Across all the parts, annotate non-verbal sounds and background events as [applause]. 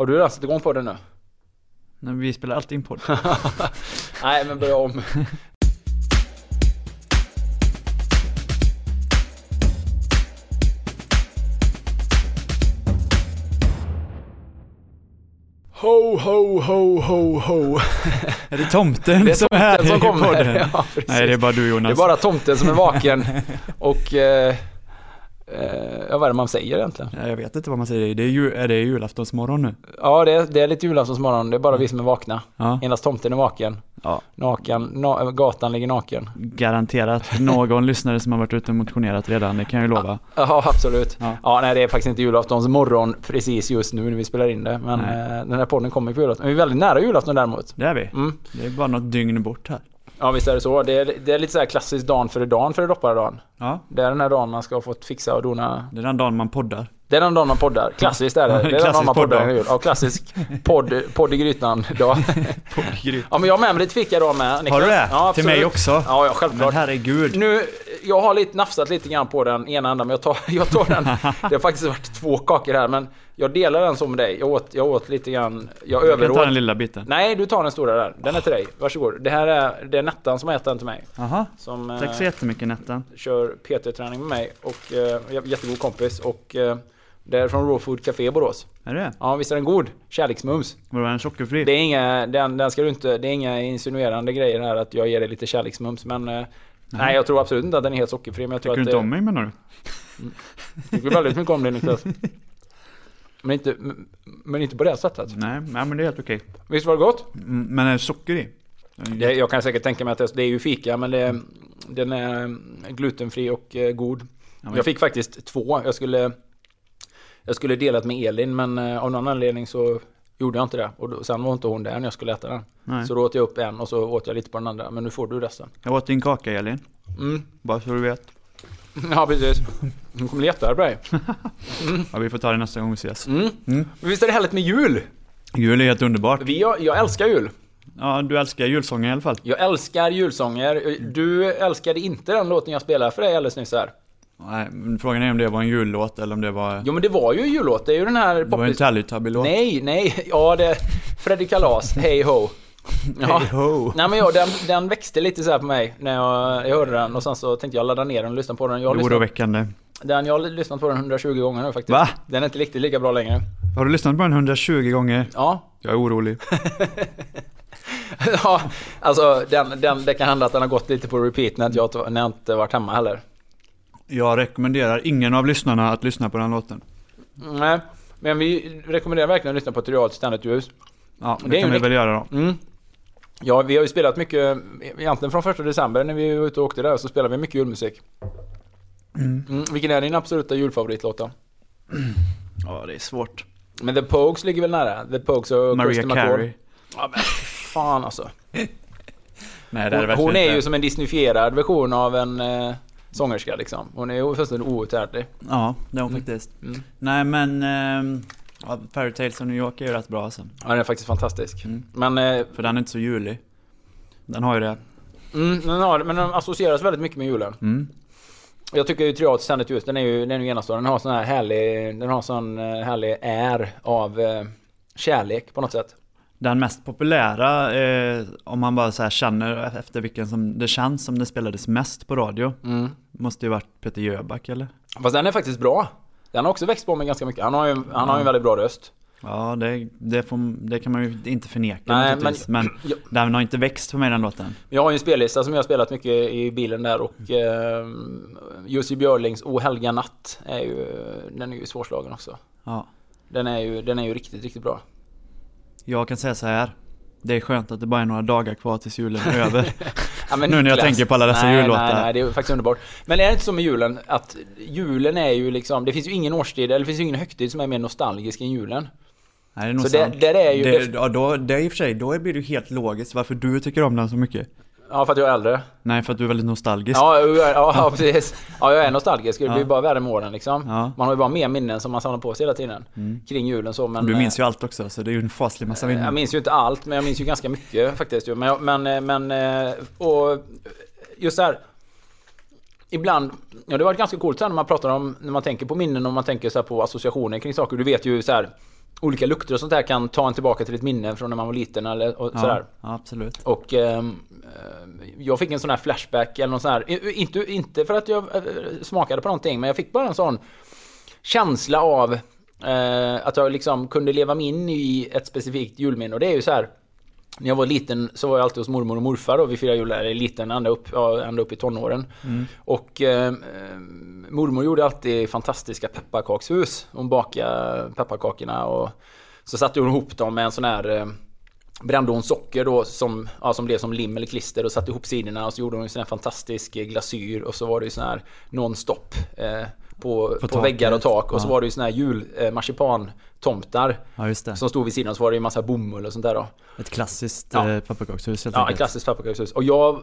Har du redan satt igång på den nu? Nej, vi spelar alltid in podd. [laughs] Nej, men börja om. Ho, ho, ho, ho, ho. Är det tomten, Det är som är här tomten som i kommer. podden? [laughs] Ja. Nej, det är bara du Jonas. Det är bara tomten som är vaken. [laughs] Och... Eh, ja, vad är det man säger egentligen? Ja, jag vet inte vad man säger. Det är, ju, är det julaftonsmorgon nu? Ja, det är, det är lite julaftonsmorgon. Det är bara vi som är vakna. Ja. Endast tomten är vaken. ja. Naken. Na, gatan ligger naken. Garanterat någon [laughs] lyssnare som har varit ute och motionerat redan, det kan jag ju lova. Ja, absolut. Ja. Ja. nej det är faktiskt inte julaftons morgon precis just nu när vi spelar in det. Men Nej. eh, den här podden kommer på julafton. Vi är väldigt nära julafton däremot. Det är vi. Mm. Det är bara något dygn bort här. Ja, visst är det så. Det är, det är lite så här klassiskt dagen före dagen före dopparedagen. Ja, Det är den här dagen man ska ha fått fixa och dona. det är den dagen man poddar. Det är den dagen man poddar. Klassiskt är det. Det är den dagen man poddar. Ja, klassisk podd, podd i grytan dag. [laughs] Ja, men jag har med mig lite fika idag med. Niklas. Har du det? Ja, Till mig också? Ja, ja Men självklart. herregud. Nu, jag har lite nafsat lite grann på den ena änden, men jag tar, jag tar den. [laughs] Det har faktiskt varit två kakor här, men jag delar den så med dig. Jag åt, jag åt lite grann, jag, Jag kan överåt. ta den lilla biten. Nej, du tar den stora där. Den är till dig. Varsågod. Det här är, det är Nettan som har gett den till mig. Jaha. Som Tack så eh, jättemycket Nettan. kör PT-träning med mig och eh, jättegod kompis. Och eh, det är från Raw Food Café i Borås. Är det Ja, visst är den god? Kärleksmums. Var den sockerfri? Det är inga, den, den ska du inte, det är inga insinuerande grejer här att jag ger dig lite kärleksmums. Men eh, nej, jag tror absolut inte att den är helt sockerfri. Men jag tror Tycker du att inte om mig menar du? Jag tycker väldigt mycket om det Niklas. Men inte, men inte på det sättet. Nej, nej men det är helt okej. Visst var det gott? Mm, Men är det socker i? Det, jag kan säkert tänka mig att det, det är ju fika men det, den är glutenfri och eh, god. Jag fick faktiskt två. Jag skulle, jag skulle delat med Elin men eh, av någon anledning så gjorde jag inte det. Och då, sen var inte hon där när jag skulle äta den. Nej. Så då åt jag upp en och så åt jag lite på den andra. Men nu får du resten. Jag åt din kaka Elin. Mm. Bara så du vet. [laughs] Ja precis. Hon kommer jättearg på dig. Ja, vi får ta det nästa gång vi ses. Mm. Mm. Visst är det härligt med jul? Jul är helt underbart. Vi, jag, jag älskar jul. Ja, du älskar julsånger i alla fall. Jag älskar julsånger. Du älskade inte den låten jag spelade för dig alldeles nyss här. Nej, men frågan är om det var en jullåt eller om det var... Jo men det var ju en jullåt. Det är ju den här det var en poppis... Teletubby-låt. Nej, nej. Ja, det... Freddy Kalas, Hey Ho. [laughs] Ja. Hey ho. Nej men jag, den, den växte lite så på mig när jag, jag hörde den och sen så tänkte jag ladda ner den och lyssna på den. Jag Oroväckande. den, jag har lyssnat på den 120 gånger nu faktiskt. Va? Den är inte riktigt lika bra längre. Har du lyssnat på den 120 gånger? Ja. Jag är orolig. [laughs] ja, alltså den, den, det kan hända att den har gått lite på repeat när jag, när jag inte varit hemma heller. Jag rekommenderar ingen av lyssnarna att lyssna på den låten. Nej, men vi rekommenderar verkligen att lyssna på ett realt ständigt ljus. Ja, det, Det kan vi väl göra då. Mm. Ja, vi har ju spelat mycket, egentligen från första december när vi var ute och åkte där så spelade vi mycket julmusik. Mm. Vilken är din absoluta julfavoritlåt då? [clears throat] Ja, det är svårt. Men The Pogues ligger väl nära? The Pogues och Maria McCall. Carey. Ja men fan alltså. [laughs] Nej, det Hon, hon är ju som en disneyfierad version av en eh, sångerska liksom. Hon är fullständigt outhärdlig. Ja, det är hon Mm. faktiskt. Mm. Nej men... ehm, Ja, Fairy Tales of New York är ju rätt bra alltså. Ja, den är faktiskt fantastisk. Mm. Men, eh, För den är inte så julig. Den har ju det. mm, den har, men den associeras väldigt mycket med julen. Mm. Jag tycker ju Triad ständigt ljus, den är ju, den är ju enastående. Den har sån här härlig, den har sån eh, härlig är av eh, kärlek på något sätt. Den mest populära, eh, om man bara så här känner efter vilken som det känns som det spelades mest på radio, Mm. måste ju varit Peter Jöback eller? Fast den är faktiskt bra. Den har också växt på mig ganska mycket. Han har ju, han har ju en väldigt bra röst. Ja, det, det, får, det kan man ju inte förneka Nej, naturligtvis. Men, Ja. den har inte växt för mig den låten. Jag har ju en spellista som jag har spelat mycket i bilen där och eh, Jussi Björlings O helga natt är ju, den är ju svårslagen också. Ja. Den är ju, den är ju riktigt, riktigt bra. Jag kan säga så här. Det är skönt att det bara är några dagar kvar tills julen är över. [laughs] Ja, men Nu när jag Niklas, tänker på alla dessa nej, jullåtar. Nej, nej, det är faktiskt underbart. Men är det inte så med julen att julen är ju liksom, det finns ju ingen årstid, eller det finns ju ingen högtid som är mer nostalgisk än julen. Nej, det är nog Så det, sant. där är ju, det, det, ja, då, det är i och för sig, då blir det ju helt logiskt varför du tycker om den så mycket. Ja för att jag är äldre. Nej, för att du är väldigt nostalgisk. Ja, ja, ja precis. Ja, jag är nostalgisk. Det blir Ja. bara värre med åren liksom. Ja. Man har ju bara mer minnen som man samlar på sig hela tiden. Kring julen så, men... du minns eh, ju allt också, så det är ju en faslig massa minnen. Jag minns ju inte allt, men jag minns ju ganska mycket faktiskt. Men, men, eh, men eh, och just så här. Ibland, ja det varit ganska coolt här när man pratar om, när man tänker på minnen och man tänker så här på associationer kring saker. Du vet ju så här, olika lukter och sånt där kan ta en tillbaka till ett minne från när man var liten eller och sådär. ja, ja, absolut. Och ehm, eh, jag fick en sån här flashback eller någon sån här, inte, inte för att jag eh, smakade på någonting, men jag fick bara en sån känsla av eh, att jag liksom kunde leva mig in i ett specifikt julminne. Och det är ju så här. När jag var liten så var jag alltid hos mormor och morfar och vi firade jul där, liten ända upp, ja, ända upp i tonåren. Och eh, mormor gjorde alltid fantastiska pepparkakshus. Hon bakade pepparkakorna och så satte hon ihop dem med en sån här eh, brände hon socker då som, ja, som blev som lim eller klister och satte ihop sidorna och så gjorde hon en sån här fantastisk glasyr och så var det ju sån här non-stop eh, på, på, taket. väggar och tak och så Ja. var det ju sån här jul eh, marsipantomtar Ja, som stod vid sidan så var det ju massa bomull och sånt där då. Ett klassiskt Ja. ja. pepparkakshus helt Ja, ett klassiskt pepparkakshus. Och jag eh,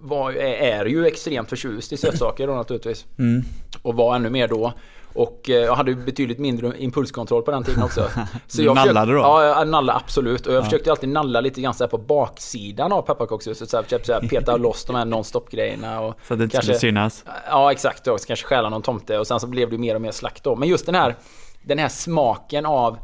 var, är ju extremt förtjust i sötsaker då naturligtvis. Mm. Och var ännu mer då. Och eh, jag hade betydligt mindre impulskontroll på den tiden också. [laughs] Du jag nallade försökte, då? Ja, jag nallade absolut. Och jag försökte alltid nalla lite grann så på baksidan av pepparkakshuset. Så här, typ så här, peta [laughs] loss de här non-stop grejerna. Och Så att det inte skulle synas. Ja, exakt. Och så kanske stjäla någon tomte. Och sen så blev det mer och mer slakt då. Men just den här, den här smaken av,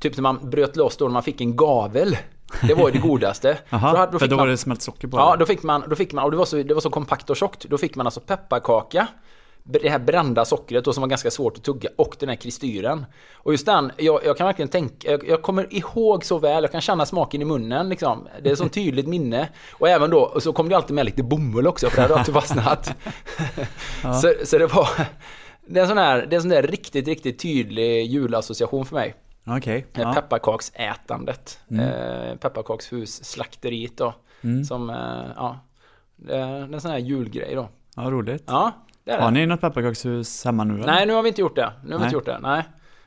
typ när man bröt loss då när man fick en gavel. Det var ju det [laughs] godaste. För då hade- för då man- var det smält socker på Ja, då fick man, då fick man, och det var, så, det var så kompakt och tjockt. Då fick man alltså pepparkaka, det här brända sockret då, som var ganska svårt att tugga och den här kristyren. Och just den, jag, jag kan verkligen tänka, jag, jag kommer ihåg så väl, jag kan känna smaken i munnen liksom. Det är så tydligt minne. Och även då, och så kom det alltid med lite bomull också för det hade alltid fastnat. [laughs] så, så det var, det är en sån här, det är en sån där riktigt, riktigt tydlig julassociation för mig. Okej. Ja. Ja. Pepparkaksätandet. Eh, pepparkakshus, slakteriet då. Som, eh, ja. Det är en sån här julgrej då. ja, roligt. Ja. Har ni något pepparkakshus hemma nu eller? Nej, nu har vi inte gjort det. Nu har vi inte gjort det. Nej.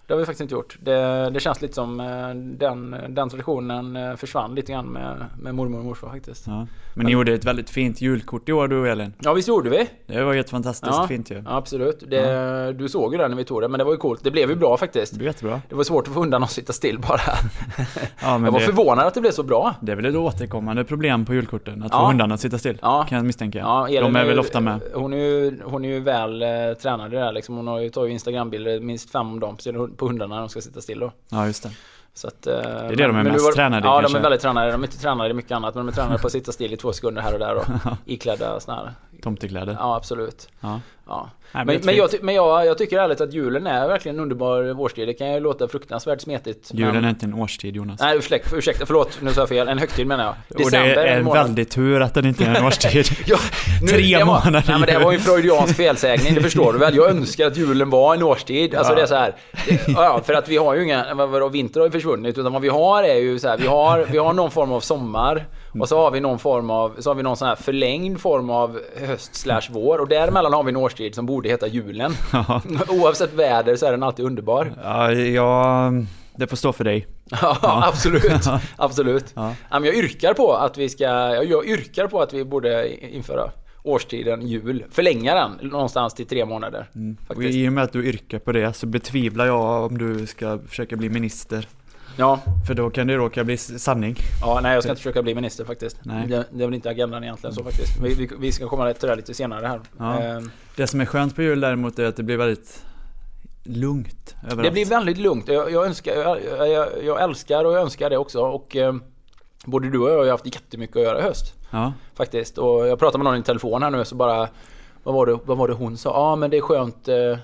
Det har vi faktiskt inte gjort. Det, det känns lite som eh, den, den traditionen eh, försvann lite grann med, med mormor och morfar faktiskt. Ja. Men ni gjorde ett väldigt fint julkort i år du och Elin. Ja, visst gjorde vi? Det var ju ett fantastiskt Ja, fint ju. ja absolut. Det, Du såg ju det när vi tog det, men det var ju coolt. Det blev ju bra faktiskt. Det blev jättebra. Det var svårt att få undan att sitta still bara. [laughs] Ja, men Jag var det, förvånad att det blev så bra. det är väl ett återkommande problem på julkorten, att Ja. få hundarna att sitta still. Ja. Kan jag misstänka. Ja, Elin De är ju- väl ofta med. Hon är ju, hon är ju väl eh, tränad i det där liksom. Hon har ju, tar ju Instagrambilder, minst fem om dagen på, hundarna när de ska sitta still då. Ja, just det. Så att, det är det de är mest tränade i Ja, de kanske. är väldigt tränade. De är inte tränade i mycket annat, men de är tränade på att sitta still i två sekunder här och där och [laughs] iklädda såna här. Tomtekläder. Ja, absolut. Ja. Ja. Nej, Men, men, jag, men jag, jag tycker ärligt att julen är verkligen en underbar årstid. Det kan ju låta fruktansvärt smetigt. Julen men... är inte en årstid Jonas. Nej, ursäkta, ursäkta, förlåt, nu sa jag fel. En högtid menar jag. och det är en månad. väldigt tur att den inte är en årstid. [laughs] Ja, nu, Tre det var, månader Nej men det var ju en freudiansk felsägning, det förstår du väl? Jag önskar att julen var en årstid. Alltså det är så här. Ja, för att vi har ju inga, vad- vadå, vinter har ju försvunnit. Utan vad vi har är ju så här, vi har, vi har någon form av sommar. Och så har vi någon form av, så har vi någon sån här förlängd form av höst slash vår. Och däremellan har vi en årstid som borde heta julen. [laughs] [laughs] Oavsett väder så är den alltid underbar. Ja, jag, det får stå för dig. [laughs] Ja, absolut. Absolut. Ja. men jag yrkar på att vi ska, jag yrkar på att vi borde införa årstiden jul. Förlänga den någonstans till tre månader. Mm. Och I och med att du yrkar på det så betvivlar jag om du ska försöka bli minister. Ja. För då kan det råka bli sanning. Ja, nej jag ska inte försöka bli minister faktiskt. Nej. Det, det är väl inte agendan egentligen så faktiskt. Vi, vi, vi ska komma till det lite senare här. Ja. Ehm. Det som är skönt på jul däremot är att det blir väldigt lugnt överallt. Det blir väldigt lugnt. Jag, jag, önskar, jag, jag, jag, älskar och jag önskar det också. Och eh, både du och jag har haft jättemycket att göra i höst. Ja. Faktiskt. Och jag pratade med någon i telefon här nu så bara... Vad var det, vad var det hon sa? Ja men det är skönt... Eh,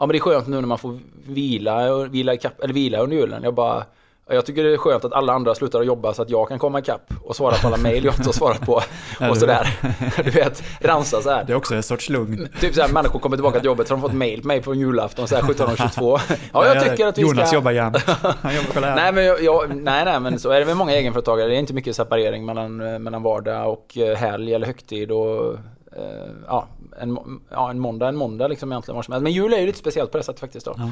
ja men det är skönt nu när man får vila, vila, eller vila under julen. Jag bara... Jag tycker det är skönt att alla andra slutar att jobba så att jag kan komma ikapp och svara på alla mejl jag inte har svarat på. och sådär. [laughs] Du vet, rensa så här. Det är också en sorts lugn. Typ så här, människor kommer tillbaka till jobbet så de fått mejl på mig på julafton så här 17.22. Ja, jag tycker att vi ska... Jonas jobbar jämt. Han jobbar nej, men jag, jag, nej, nej, men så är det med många egenföretagare. Det är inte mycket separering mellan, mellan vardag och eh, helg eller högtid och eh, ja, en, ja, en måndag, en måndag liksom egentligen. Men jul är ju lite speciellt på det sättet faktiskt då. Ja.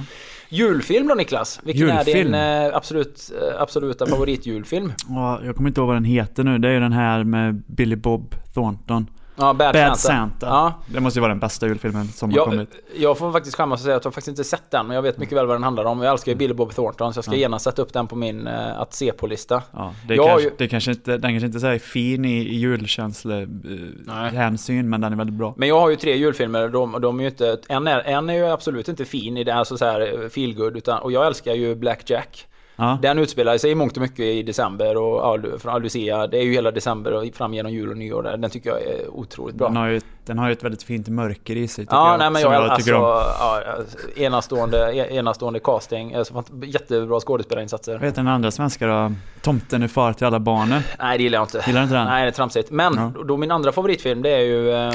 Julfilm då Niklas? Vilken julfilm. är din eh, absolut, eh, absoluta favoritjulfilm? Ja, jag kommer inte ihåg vad den heter nu. Det är ju den här med Billy Bob Thornton. Ja, Bad, Bad Santa. Santa. Ja. Det måste ju vara den bästa julfilmen som jag, har kommit. Jag får faktiskt skämmas och säga att jag faktiskt inte sett den. Men jag vet mycket väl vad den handlar om. Jag älskar ju Billy Bob Thornton. Så jag ska ja. genast sätta upp den på min uh, att se på-lista. Ja, det, kanske, ju... det kanske inte, den kanske inte är fin i, i julkänslehänsyn. Uh, men den är väldigt bra. Men jag har ju tre julfilmer. De, de är ju inte, en, är, en är ju absolut inte fin i det, alltså så här eh, feelgood. Utan, och jag älskar ju Black Jack. Ja. Den utspelar sig i mångt och mycket i december och ja, från Lucia. Det är ju hela december och fram genom jul och nyår. Den tycker jag är otroligt bra. Den har ju, den har ju ett väldigt fint mörker i sig. Ja, jag, nej, men jag, jag alltså, ja, enastående, enastående casting. Alltså, jättebra skådespelarinsatser. Vad heter den andra svenska då? Tomten är far till alla barnen. Nej, det gillar jag inte. Gillar inte den? Nej, det är tramsigt. Men ja. då min andra favoritfilm, det är ju äh,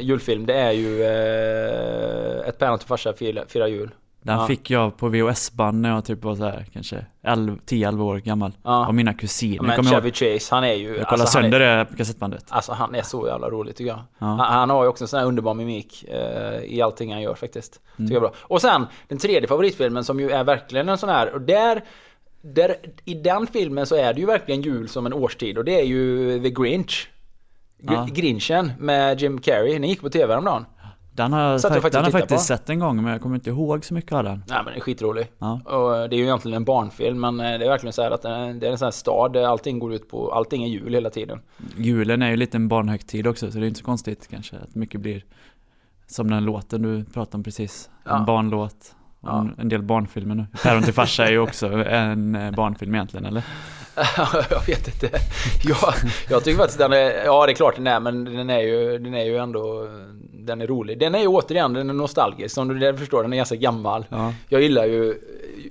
julfilm. Det är ju äh, Ett päron till farsa firar jul. Den ja. fick jag på VHS-band när jag typ var så här, kanske 10-11 år gammal. Ja. Av mina kusiner. Ja, men Chevy Chase, han är ju... Jag kollade alltså, sönder är, det kassettbandet. Alltså han är så jävla rolig tycker jag. Ja. Han, han, har ju också en sån här underbar mimik eh, i allting han gör faktiskt. Mm. Tycker jag bra. Och sen den tredje favoritfilmen som ju är verkligen en sån här, och där där, I den filmen så är det ju verkligen jul som en årstid och det är ju The Grinch. Gr. Grinchen med Jim Carrey. Den gick på TV häromdagen. Den har, jag faktiskt, den har faktiskt sett en gång men jag kommer inte ihåg så mycket av den. Nej men den är skitrolig. Ja. Och det är ju egentligen en barnfilm men eh, det är verkligen så att det är en sån här stad där allting går ut på, allting är jul hela tiden. Julen är ju lite en barnhögtid också så det är inte så konstigt kanske att mycket blir som den låten du pratade om precis. En ja. barnlåt. Ja. En del barnfilmer nu. Päron till farsa är ju också en eh, barnfilm egentligen eller? [laughs] jag vet inte. Jag, jag tycker faktiskt den är, ja det är klart den är, men den är ju, den är ju ändå, den är rolig. Den är ju återigen, den är nostalgisk. Som du förstår, den är ganska gammal. Ja. Jag gillar ju,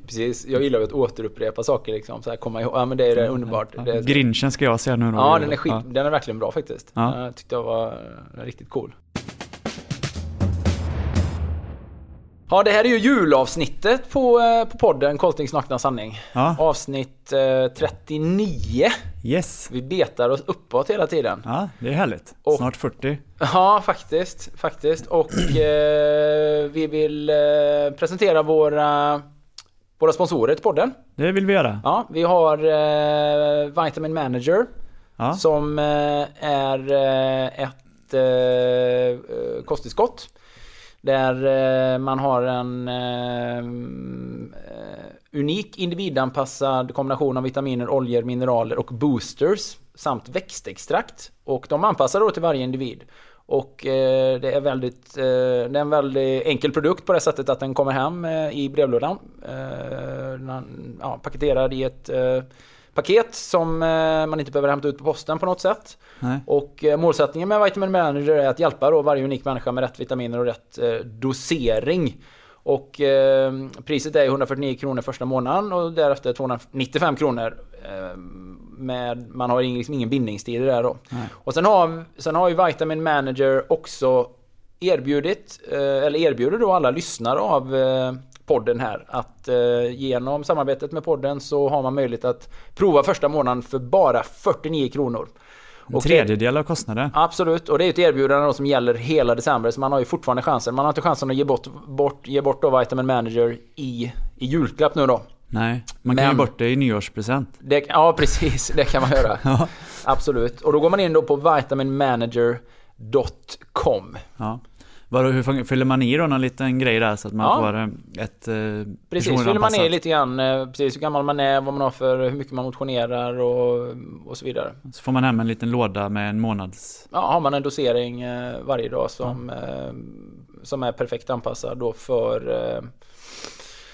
precis, jag gillar ju att återupprepa saker liksom. Så här, komma ihåg, ja men det är, det är underbart. Ja. Grinchen ska jag se nu då. Ja, den är skit, den är verkligen bra faktiskt. Ja. Jag tyckte jag var riktigt cool. Ja, det här är ju julavsnittet på, eh, på podden Koltings nakna sanning. Ja. Avsnitt eh, 39. Yes. Vi betar oss uppåt hela tiden. Ja, det är härligt. Och, Snart 40. Ja, faktiskt. faktiskt. Och eh, vi vill eh, presentera våra, våra sponsorer till podden. Det vill vi göra. Ja, vi har eh, Vitamin Manager. Ja. Som eh, är ett kosttillskott där eh, man har en eh, eh, unik individanpassad kombination av vitaminer, oljor, mineraler och boosters samt växtextrakt. Och de anpassar då till varje individ. Och eh, det är väldigt, det är en väldigt enkel produkt på det sättet att den kommer hem i brevlådan. Ja, paketerad i ett paket som eh, man inte behöver hämta ut på posten på något sätt. Nej. Och eh, målsättningen med Vitamin Manager är att hjälpa då varje unik människa med rätt vitaminer och rätt eh, dosering. Och eh, priset är 149 kronor första månaden och därefter 295 kronor. Eh, med, man har liksom ingen bindningstid där då. Nej. Och sen har, sen har ju Vitamin Manager också erbjudit, eh, eller erbjuder då alla lyssnare av podden här att eh, genom samarbetet med podden så har man möjlighet att prova första månaden för bara 49 kronor. En tredjedel av kostnaden. Absolut, och det är ett erbjudande som gäller hela december så man har ju fortfarande chansen. Man har inte chansen att ge bort, bort, ge bort då Vitamin Manager i, i julklapp nu då. Nej, man kan Men- ge bort det i nyårspresent. Det, ja, precis. Det kan man göra. [laughs] Ja. Absolut. Och då går man in då på vitaminmanager.com. Ja. Vadå, hur fyller man i då någon liten grej där så att man Ja. får eh, ett eh, Precis, fyller man i lite grann eh, precis hur gammal man är, vad man har för, hur mycket man motionerar och, och så vidare. Så får man hem en liten låda med en månads... Ja, har man en dosering eh, varje dag som, eh, som är perfekt anpassad då för, eh,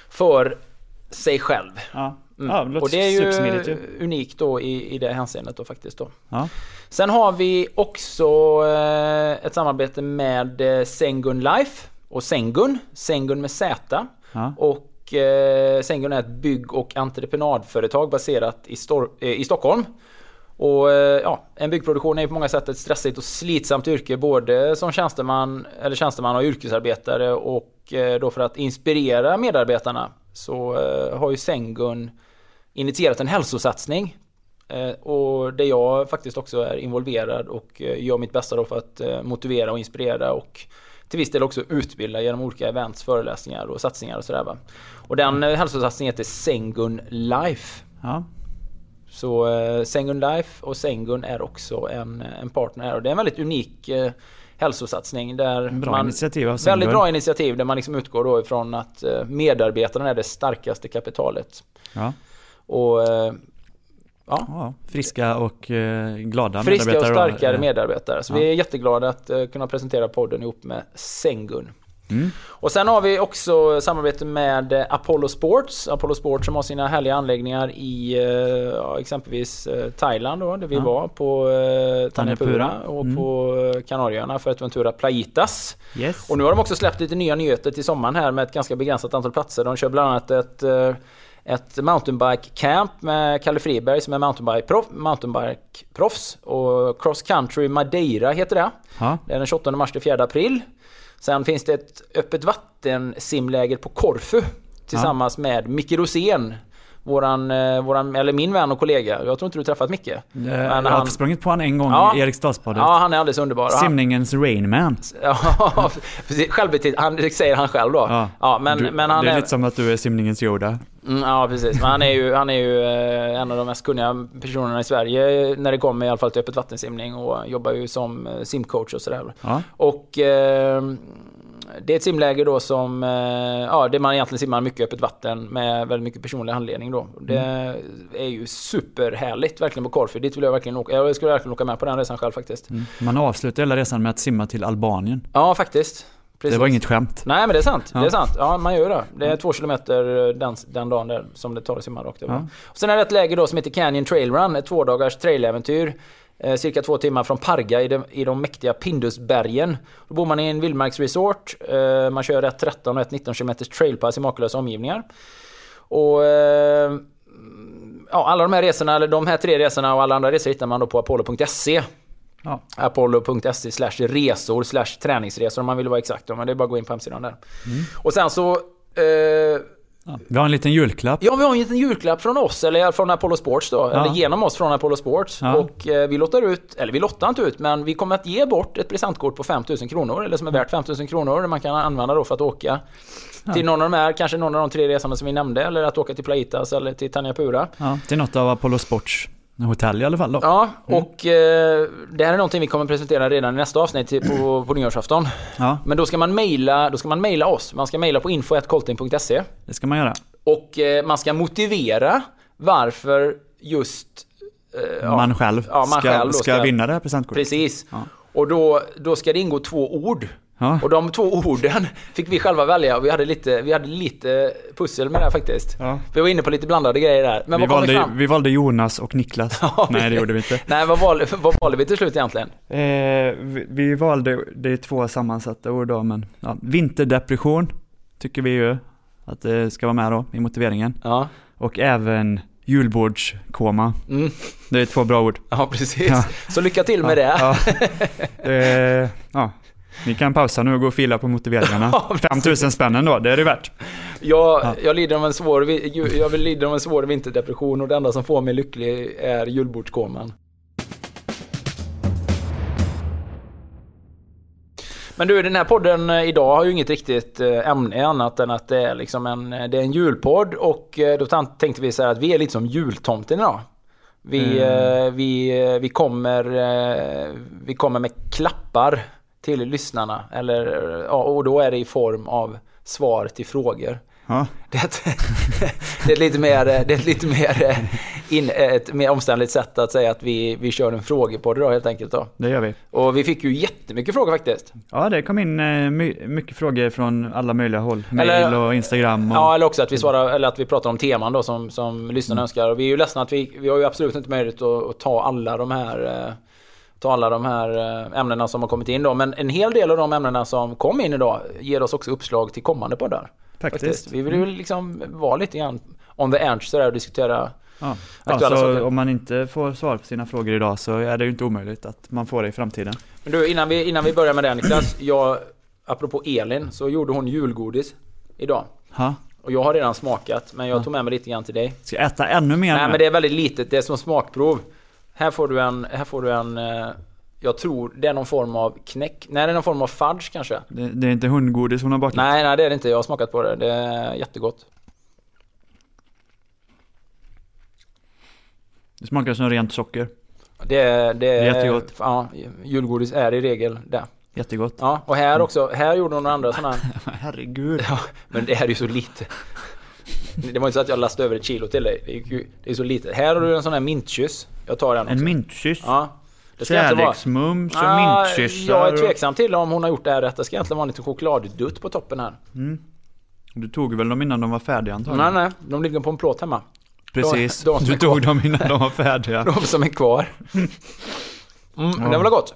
för sig själv. Ja, Mm. ja det och det är ju unikt då i, i det hänseendet då faktiskt då. Ja. Sen har vi också eh, ett samarbete med eh, Sengun Life och Sengun, Sengun med Z. Ja. Och eh, Sengun är ett bygg och entreprenadföretag baserat i, Stor- i Stockholm. Och ja, en byggproduktion är på många sätt ett stressigt och slitsamt yrke både som tjänsteman, eller tjänsteman och yrkesarbetare och då för att inspirera medarbetarna så har ju Sengun initierat en hälsosatsning Eh, Och där jag faktiskt också är involverad och eh, gör mitt bästa då för att eh, motivera och inspirera och till viss del också utbilda genom olika events, föreläsningar och satsningar och sådär. Och den hälsosatsningen heter Sengun Life. Ja. Så Sengun Life och Sengun är också en, en partner här och det är en väldigt unik hälsosatsning där Bra man initiativ av Väldigt bra initiativ där man liksom utgår då ifrån att medarbetarna är det starkaste kapitalet. Ja. Och eh, ja, ja. Friska och eh, glada Friska och medarbetare då. starkare Eh, medarbetare. Så ja. vi är jätteglada att eh, kunna presentera podden ihop med Sengun. Mm. Och sen har vi också samarbete med eh, Apollo Sports. Apollo Sports som har sina härliga anläggningar i exempelvis Thailand då, där vi Ja. var på Tanyapura. och Mm. på Kanarieöarna för Ventura Playitas. Yes. Och nu har de också släppt lite nya nyheter till sommaren här med ett ganska begränsat antal platser. De kör bland annat ett, ett mountainbike camp med Kalle Friberg som är mountainbike-proff, mountainbike-proffs. Och Cross Country Madeira heter det. Ja. Det är den 28 mars till 4 april. Sen finns det ett öppet vattensimläger på Korfu tillsammans med Micke Rosén. Våran, eh, våran, eller min vän och kollega. Jag tror inte du träffat Micke. Eh, Men jag har han- sprungit på honom en gång Ja. i Eriksdalsbadet. Ja, han är alldeles underbar. Simningens Rainman. Ja, [laughs] precis. Självbetit- han det säger han själv då. Ja, men, Du- men han det är är... lite som att du är simningens Yoda. Mm, ja, precis. Men han är ju, han är ju eh, en av de mest kunniga personerna i Sverige när det kommer i alla fall till öppet vattensimning och jobbar ju som eh, simcoach och sådär. Ja. Och eh, det är ett simläger då som, eh, ja, det man egentligen simmar mycket öppet vatten med väldigt mycket personlig handledning då. Det Mm. är ju superhärligt verkligen på Korfu. Dit vill jag verkligen åka. Jag skulle verkligen åka med på den resan själv faktiskt. Mm. Man avslutar hela resan med att simma till Albanien. Ja, faktiskt. Precis. Det var inget skämt. Nej men det är sant, Ja. det är sant. Ja man gör det. Det är två kilometer den, den dagen där som det tar att simma rakt över. Ja. Och sen är det ett läger då som heter Canyon Trail Run, ett tvådagars trailäventyr. Eh, cirka två timmar från Parga i de, i de mäktiga Pindusbergen. Då bor man i en vildmarksresort. Eh, man kör ett 13 och ett 19 km trailpass i makalösa omgivningar. Och eh, ja, alla de här resorna, eller de här tre resorna och alla andra resor hittar man då på apollo.se. Ja. Apollo.se slash resor slash träningsresor om man vill vara exakt. Men det är bara att gå in på hemsidan där. Och sen så... Eh, Ja. Vi har en liten julklapp. ja, vi har en liten julklapp från oss, eller från Apollo Sports då. Ja. Eller genom oss från Apollo Sports. Ja. Och eh, vi lottar ut, eller vi lottar inte ut, men vi kommer att ge bort ett presentkort på 5000 kronor. Eller som är värt 5000 kronor. Det man kan använda då för att åka till någon av de här, kanske någon av de tre resorna som vi nämnde. Eller att åka till Playitas eller till Tanyapura. Ja, till något av Apollo Sports hotell i alla fall då. Ja, och eh, det här är någonting vi kommer presentera redan i nästa avsnitt på, på nyårsafton. Ja, Men då ska man mejla, då ska man mejla oss. Man ska mejla på info.colting.se det ska man göra. och eh, man ska motivera varför just eh, ja, man själv, ja, man ska, själv ska, ska- vinna det här presentkortet. Precis. Och då, då ska det ingå två ord. Ja. Och de två orden fick vi själva välja och vi hade lite, vi hade lite pussel med det faktiskt. Ja. Vi var inne på lite blandade grejer där. Men Vi valde, fram? vi valde Jonas och Niklas. [laughs] Ja, Nej, det gjorde vi inte. Nej, vad valde, vad valde vi till slut egentligen? Eh, vi, vi valde, det är två sammansatta ord då, men ja, vinterdepression tycker vi ju att det ska vara med då i motiveringen. Ja, Och även julbordskoma. mm. Det är två bra ord. ja precis. Ja. Så lycka till med det. Ja. [laughs] Eh, ja. Ni kan pausa nu och gå och fila på motiveringarna. [laughs] Ja, 5000 spänn ändå, det är det värt. Jag, jag, lider av en svår, jag lider av en svår vinterdepression och det enda som får mig lycklig är julbordskoman. Men du, den här podden eh, idag har ju inget riktigt eh, ämne annat än att det är liksom en, det är en julpodd och eh, då tänkte vi så här att vi är lite som jultomten idag. Vi, eh, vi, eh, vi, kommer, eh, vi kommer med klappar till lyssnarna. Eller, ja, och då är det i form av svar till frågor. Ja. Det är, ett, [laughs] det är ett lite mer, det är ett lite mer, in, ett mer omständligt sätt att säga att vi, vi kör en frågepodd idag helt enkelt. Då. Det gör vi. Och vi fick ju jättemycket frågor faktiskt. Ja, det kom in eh, my- mycket frågor från alla möjliga håll. Mail och Instagram. Och... Ja, eller också att vi svarar, eller att vi pratar om teman då som, som lyssnarna önskar. Och vi är ju ledsna att vi, vi har ju absolut inte möjlighet att, att ta alla de här eh, ta alla de här eh, ämnena som har kommit in då. Men en hel del av de ämnena som kom in idag ger oss också uppslag till kommande poddar. Faktiskt. Vi vill ju liksom vara lite grann on the edge sådär och diskutera Ja. Aktuella så saker. om man inte får svar på sina frågor idag så är det ju inte omöjligt att man får det i framtiden. Men du, innan vi, innan vi börjar med det Niklas. Jag, apropå Elin, så gjorde hon julgodis idag. Ha? Och jag har redan smakat, men jag tog med mig lite grann till dig. Ska jag äta ännu mer Nej nu? men det är väldigt litet, det är som smakprov. Här får du en, här får du en, eh, jag tror det är någon form av knäck. Nej det är någon form av fudge kanske. det, det är inte hundgodis hon har bakat? Nej, nej det är det inte, jag har smakat på det. Det är jättegott. Det smakar som rent socker. Det är, det är, Det är jättegott. Ja, julgodis är i regel det. Jättegott. Ja, och här också, här gjorde hon några andra sådana [laughs] Herregud. Ja, men det här är ju så lite. Det var inte så att jag lastade över ett kilo till dig. Det är, ju, det är så lite. Här har du en sån här mintkyss. Jag tar den också. En mintkyss. Ja. Det ska egentligen vara... Kärleksmums och Ah, mintkyssar. Jag är tveksam till om hon har gjort det här rätt. Det ska egentligen vara en liten chokladdutt på toppen här. Du tog väl dem innan de var färdiga antagligen? Nej, nej. De ligger på en plåt hemma. Precis. De- de du tog dem innan de var färdiga. [laughs] De som är kvar. Mm, men Det var gott.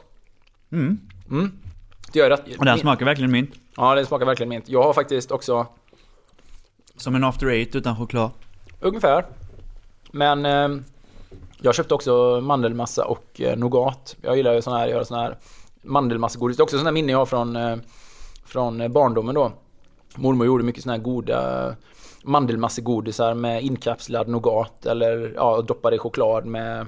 Mm. Mm. Det gör rätt. Och den smakar verkligen mint. Ja, den smakar verkligen mint. Jag har faktiskt också Som en after eight utan choklad. Ungefär. Men eh, jag köpte också mandelmassa och eh, nougat. Jag gillar ju sån här, göra sån här mandelmassegodis. Det är också här minne jag har från, eh, från eh, barndomen då. Mormor gjorde mycket såna här goda mandelmassegodisar med inkapslad nougat eller ja, doppade i choklad med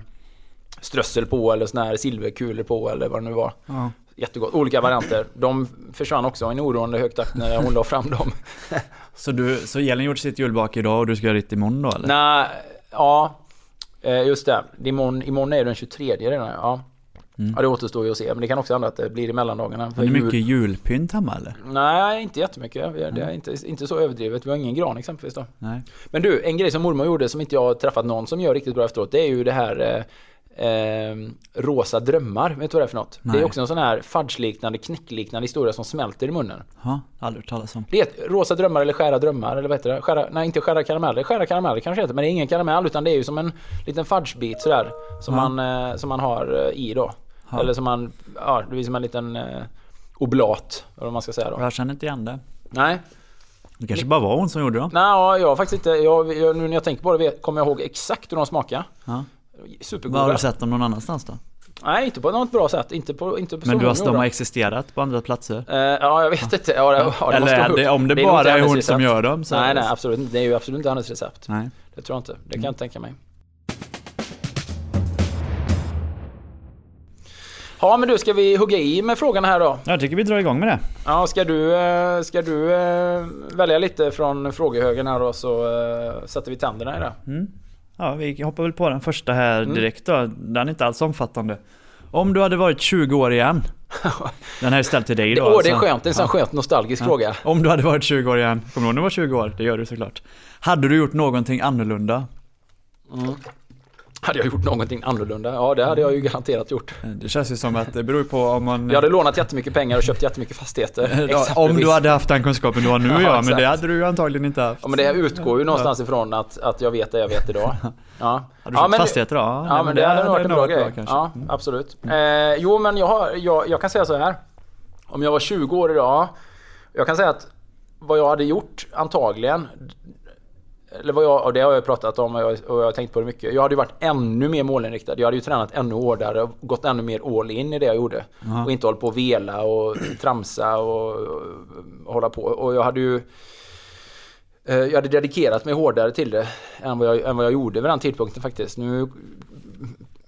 strössel på eller såna här silverkulor på eller vad det nu var. Ja. Jättegott. Olika varianter. De försvann också i en oroande hög takt när hon la fram dem. [laughs] Så, du, så Elin gjort sitt julbak idag och du ska göra ditt imorgon då eller? Nej, ja. Eh, Just det. Imorgon, imorgon är det den 23 redan. Ja. ja, det återstår ju att se. Men det kan också hända att det blir i mellandagarna. Har du mycket julpynt hemma eller? Nej, inte jättemycket. Vi- Det är inte, inte så överdrivet. Vi har ingen gran exempelvis då. Nej. Men du, en grej som mormor gjorde som inte jag har träffat någon som gör riktigt bra efteråt. Det är ju det här eh, eh, rosa drömmar. Vet du vad det är för något? Det är Nej. också en sån här fudge-liknande, knäckliknande historia som smälter i munnen. Ja, aldrig hört talas om. Det är rosa drömmar eller skära drömmar eller vad heter det? Skära, nej inte skära karameller, skära karameller kanske heter men det är ingen karamell utan det är ju som en liten fudgebit sådär. Som, Ja. man, eh, som man har eh, i då. Ja. Eller som man, ja det blir som en liten eh, oblat. Eller vad man ska säga då. Jag känner inte igen det. Nej, Det kanske bara var hon som gjorde dem. nej ja, jag har faktiskt inte, jag, jag, nu när jag tänker på det kommer jag ihåg exakt hur de smakar. Ja. Supergoda. Var har du sett dem någon annanstans då? Nej inte på något bra sätt, inte på, inte på Men du har, de har existerat på andra platser? Eh, ja jag vet inte. Ja, det, ja, det Eller är det, om det, är nog bara är hon som gör dem så Nej nej absolut inte. Det är ju absolut inte hennes recept. Nej. Det tror jag inte. Det kan jag inte tänka mig. Ja men du, ska vi hugga i med frågan här då? Jag tycker vi drar igång med det. Ja, ska du, eh, ska du eh, välja lite från frågehögen här då så eh, sätter vi tänderna i det. Ja, vi hoppar väl på den första här Mm. direkt då. Den är inte alls omfattande. Om du hade varit 20 år igen. [laughs] Den här är ställd till dig då. åh, det är alltså. skönt. Det är en sån skönt nostalgisk fråga. Om du hade varit 20 år igen. Kommer du ihåg när du var 20 år? Det gör du såklart. Hade du gjort någonting annorlunda? Hade jag gjort någonting annorlunda? Ja, det hade jag ju garanterat gjort. Det känns ju som att det beror på om man... Jag hade lånat jättemycket pengar och köpt jättemycket fastigheter. [laughs] Ja, om du hade haft den kunskapen du har nu Ja, ja, men det hade du ju antagligen inte haft. Ja, men det utgår ju någonstans ifrån att, att jag vet det jag vet idag. [laughs] Ja. Har du ja, köpt men, fastigheter då? Ja, Ja, nej, men det hade nog varit en bra grej. kanske. Mm. Ja, absolut. Eh, jo, men jag, har, jag, jag kan säga så här. Om jag var 20 år idag. Jag kan säga att vad jag hade gjort antagligen. Eller vad jag, och det har jag pratat om och jag, och jag har tänkt på det mycket. Jag hade ju varit ännu mer målinriktad. Jag hade ju tränat ännu hårdare och gått ännu mer all in i det jag gjorde. Ja. Och inte hållit på att vela och tramsa och, och, och hålla på. Och jag hade ju Eh, jag hade dedikerat mig hårdare till det än vad jag, än vad jag gjorde vid den tidpunkten faktiskt. Nu,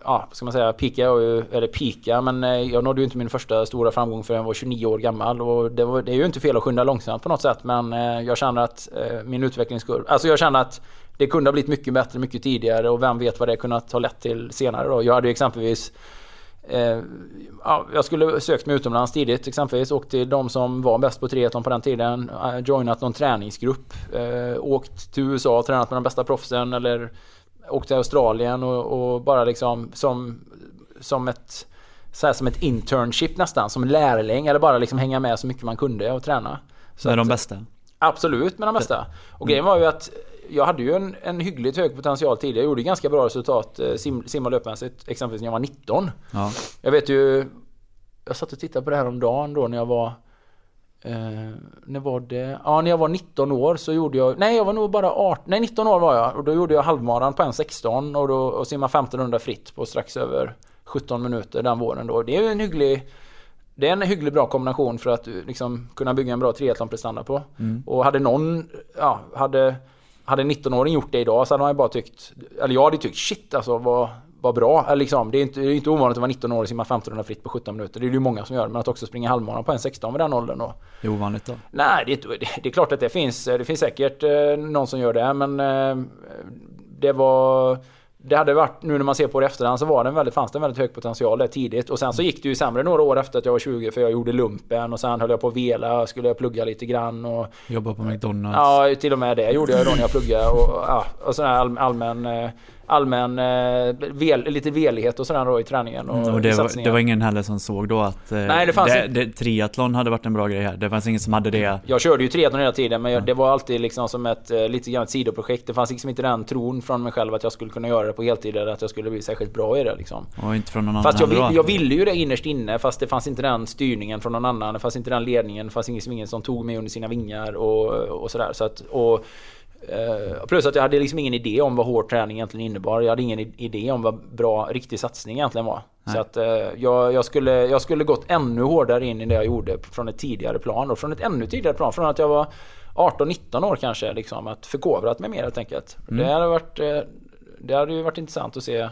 ja, vad ska man säga, pika eller pika, men eh, jag nådde ju inte min första stora framgång förrän jag var 29 år gammal. Och det, var, det är ju inte fel att skynda långsamt på något sätt, men eh, jag känner att eh, min utvecklingskurva, alltså jag känner att det kunde ha blivit mycket bättre mycket tidigare och vem vet vad det kunnat ha lett till senare då. Jag hade ju exempelvis Eh, ja, jag skulle sökt mig utomlands tidigt exempelvis. Åkt till de som var bäst på triathlon på den tiden. Joinat någon träningsgrupp. Eh, åkt till USA och tränat med de bästa proffsen. Eller åkt till Australien och, och bara liksom som, som ett så här som ett internship nästan, som lärling eller bara liksom hänga med så mycket man kunde och träna. Så med de bästa? Absolut med de bästa. Och grejen var ju att jag hade ju en, en hyggligt hög potential tidigare. Jag gjorde ganska bra resultat eh, sim, sim och löpmässigt. Exempelvis när jag var 19. Ja. Jag vet ju... Jag satt och tittade på det här om dagen då när jag var... Eh, när var det? Ja, när jag var 19 år så gjorde jag... Nej, jag var nog bara 18... Nej, 19 år var jag. Och då gjorde jag halvmaran på 1.16 och, då, och simmade 1500 fritt på strax över 17 minuter den våren då. Det är ju en hygglig... Det är en hyggligt bra kombination för att liksom, kunna bygga en bra triathlonprestanda på. Mm. Och hade någon... Ja, hade hade en 19-åring gjort det idag så hade man ju bara tyckt, eller jag hade tyckt shit alltså vad, vad bra. Liksom, det, är inte, det är inte ovanligt att vara 19 år och simma 1500 fritt på 17 minuter. Det är det ju många som gör. Men att också springa halvmaran på en 16 vid den åldern då. Det är ovanligt då? Nej, det, det, det är klart att det finns. Det finns säkert eh, någon som gör det. Men eh, det var det hade varit, nu när man ser på det efterhand så var det en väldigt, fanns det en väldigt hög potential där tidigt. Och sen så gick det ju sämre några år efter att jag var 20 för jag gjorde lumpen och sen höll jag på att vela, skulle jag plugga lite grann och... Jobba på McDonalds? Ja, till och med det gjorde jag då när jag pluggade och, ja, och sån här allmän eh, allmän eh, vel, lite velighet och sådär då i träningen och, mm, och det, var, det var ingen heller som såg då att eh, Nej, det fanns det, det, triathlon hade varit en bra grej här. Det fanns ingen som hade det. Jag körde ju triathlon hela tiden men jag, det var alltid liksom som ett eh, lite grann ett sidoprojekt. Det fanns liksom inte den tron från mig själv att jag skulle kunna göra det på heltid eller att jag skulle bli särskilt bra i det liksom. Och inte från någon fast annan jag, vill, jag ville ju det innerst inne fast det fanns inte den styrningen från någon annan. Det fanns inte den ledningen. Det fanns ingen, ingen som tog mig under sina vingar och, och sådär. Så att, och, plus att jag hade liksom ingen idé om vad hård träning egentligen innebar. Jag hade ingen idé om vad bra, riktig satsning egentligen var. Nej. Så att uh, jag, jag, skulle, jag skulle gått ännu hårdare in i det jag gjorde från ett tidigare plan. Och från ett ännu tidigare plan. Från att jag var 18-19 år kanske. Liksom, att förkovrat mig mer helt enkelt. Mm. Det, hade varit, uh, det hade ju varit intressant att se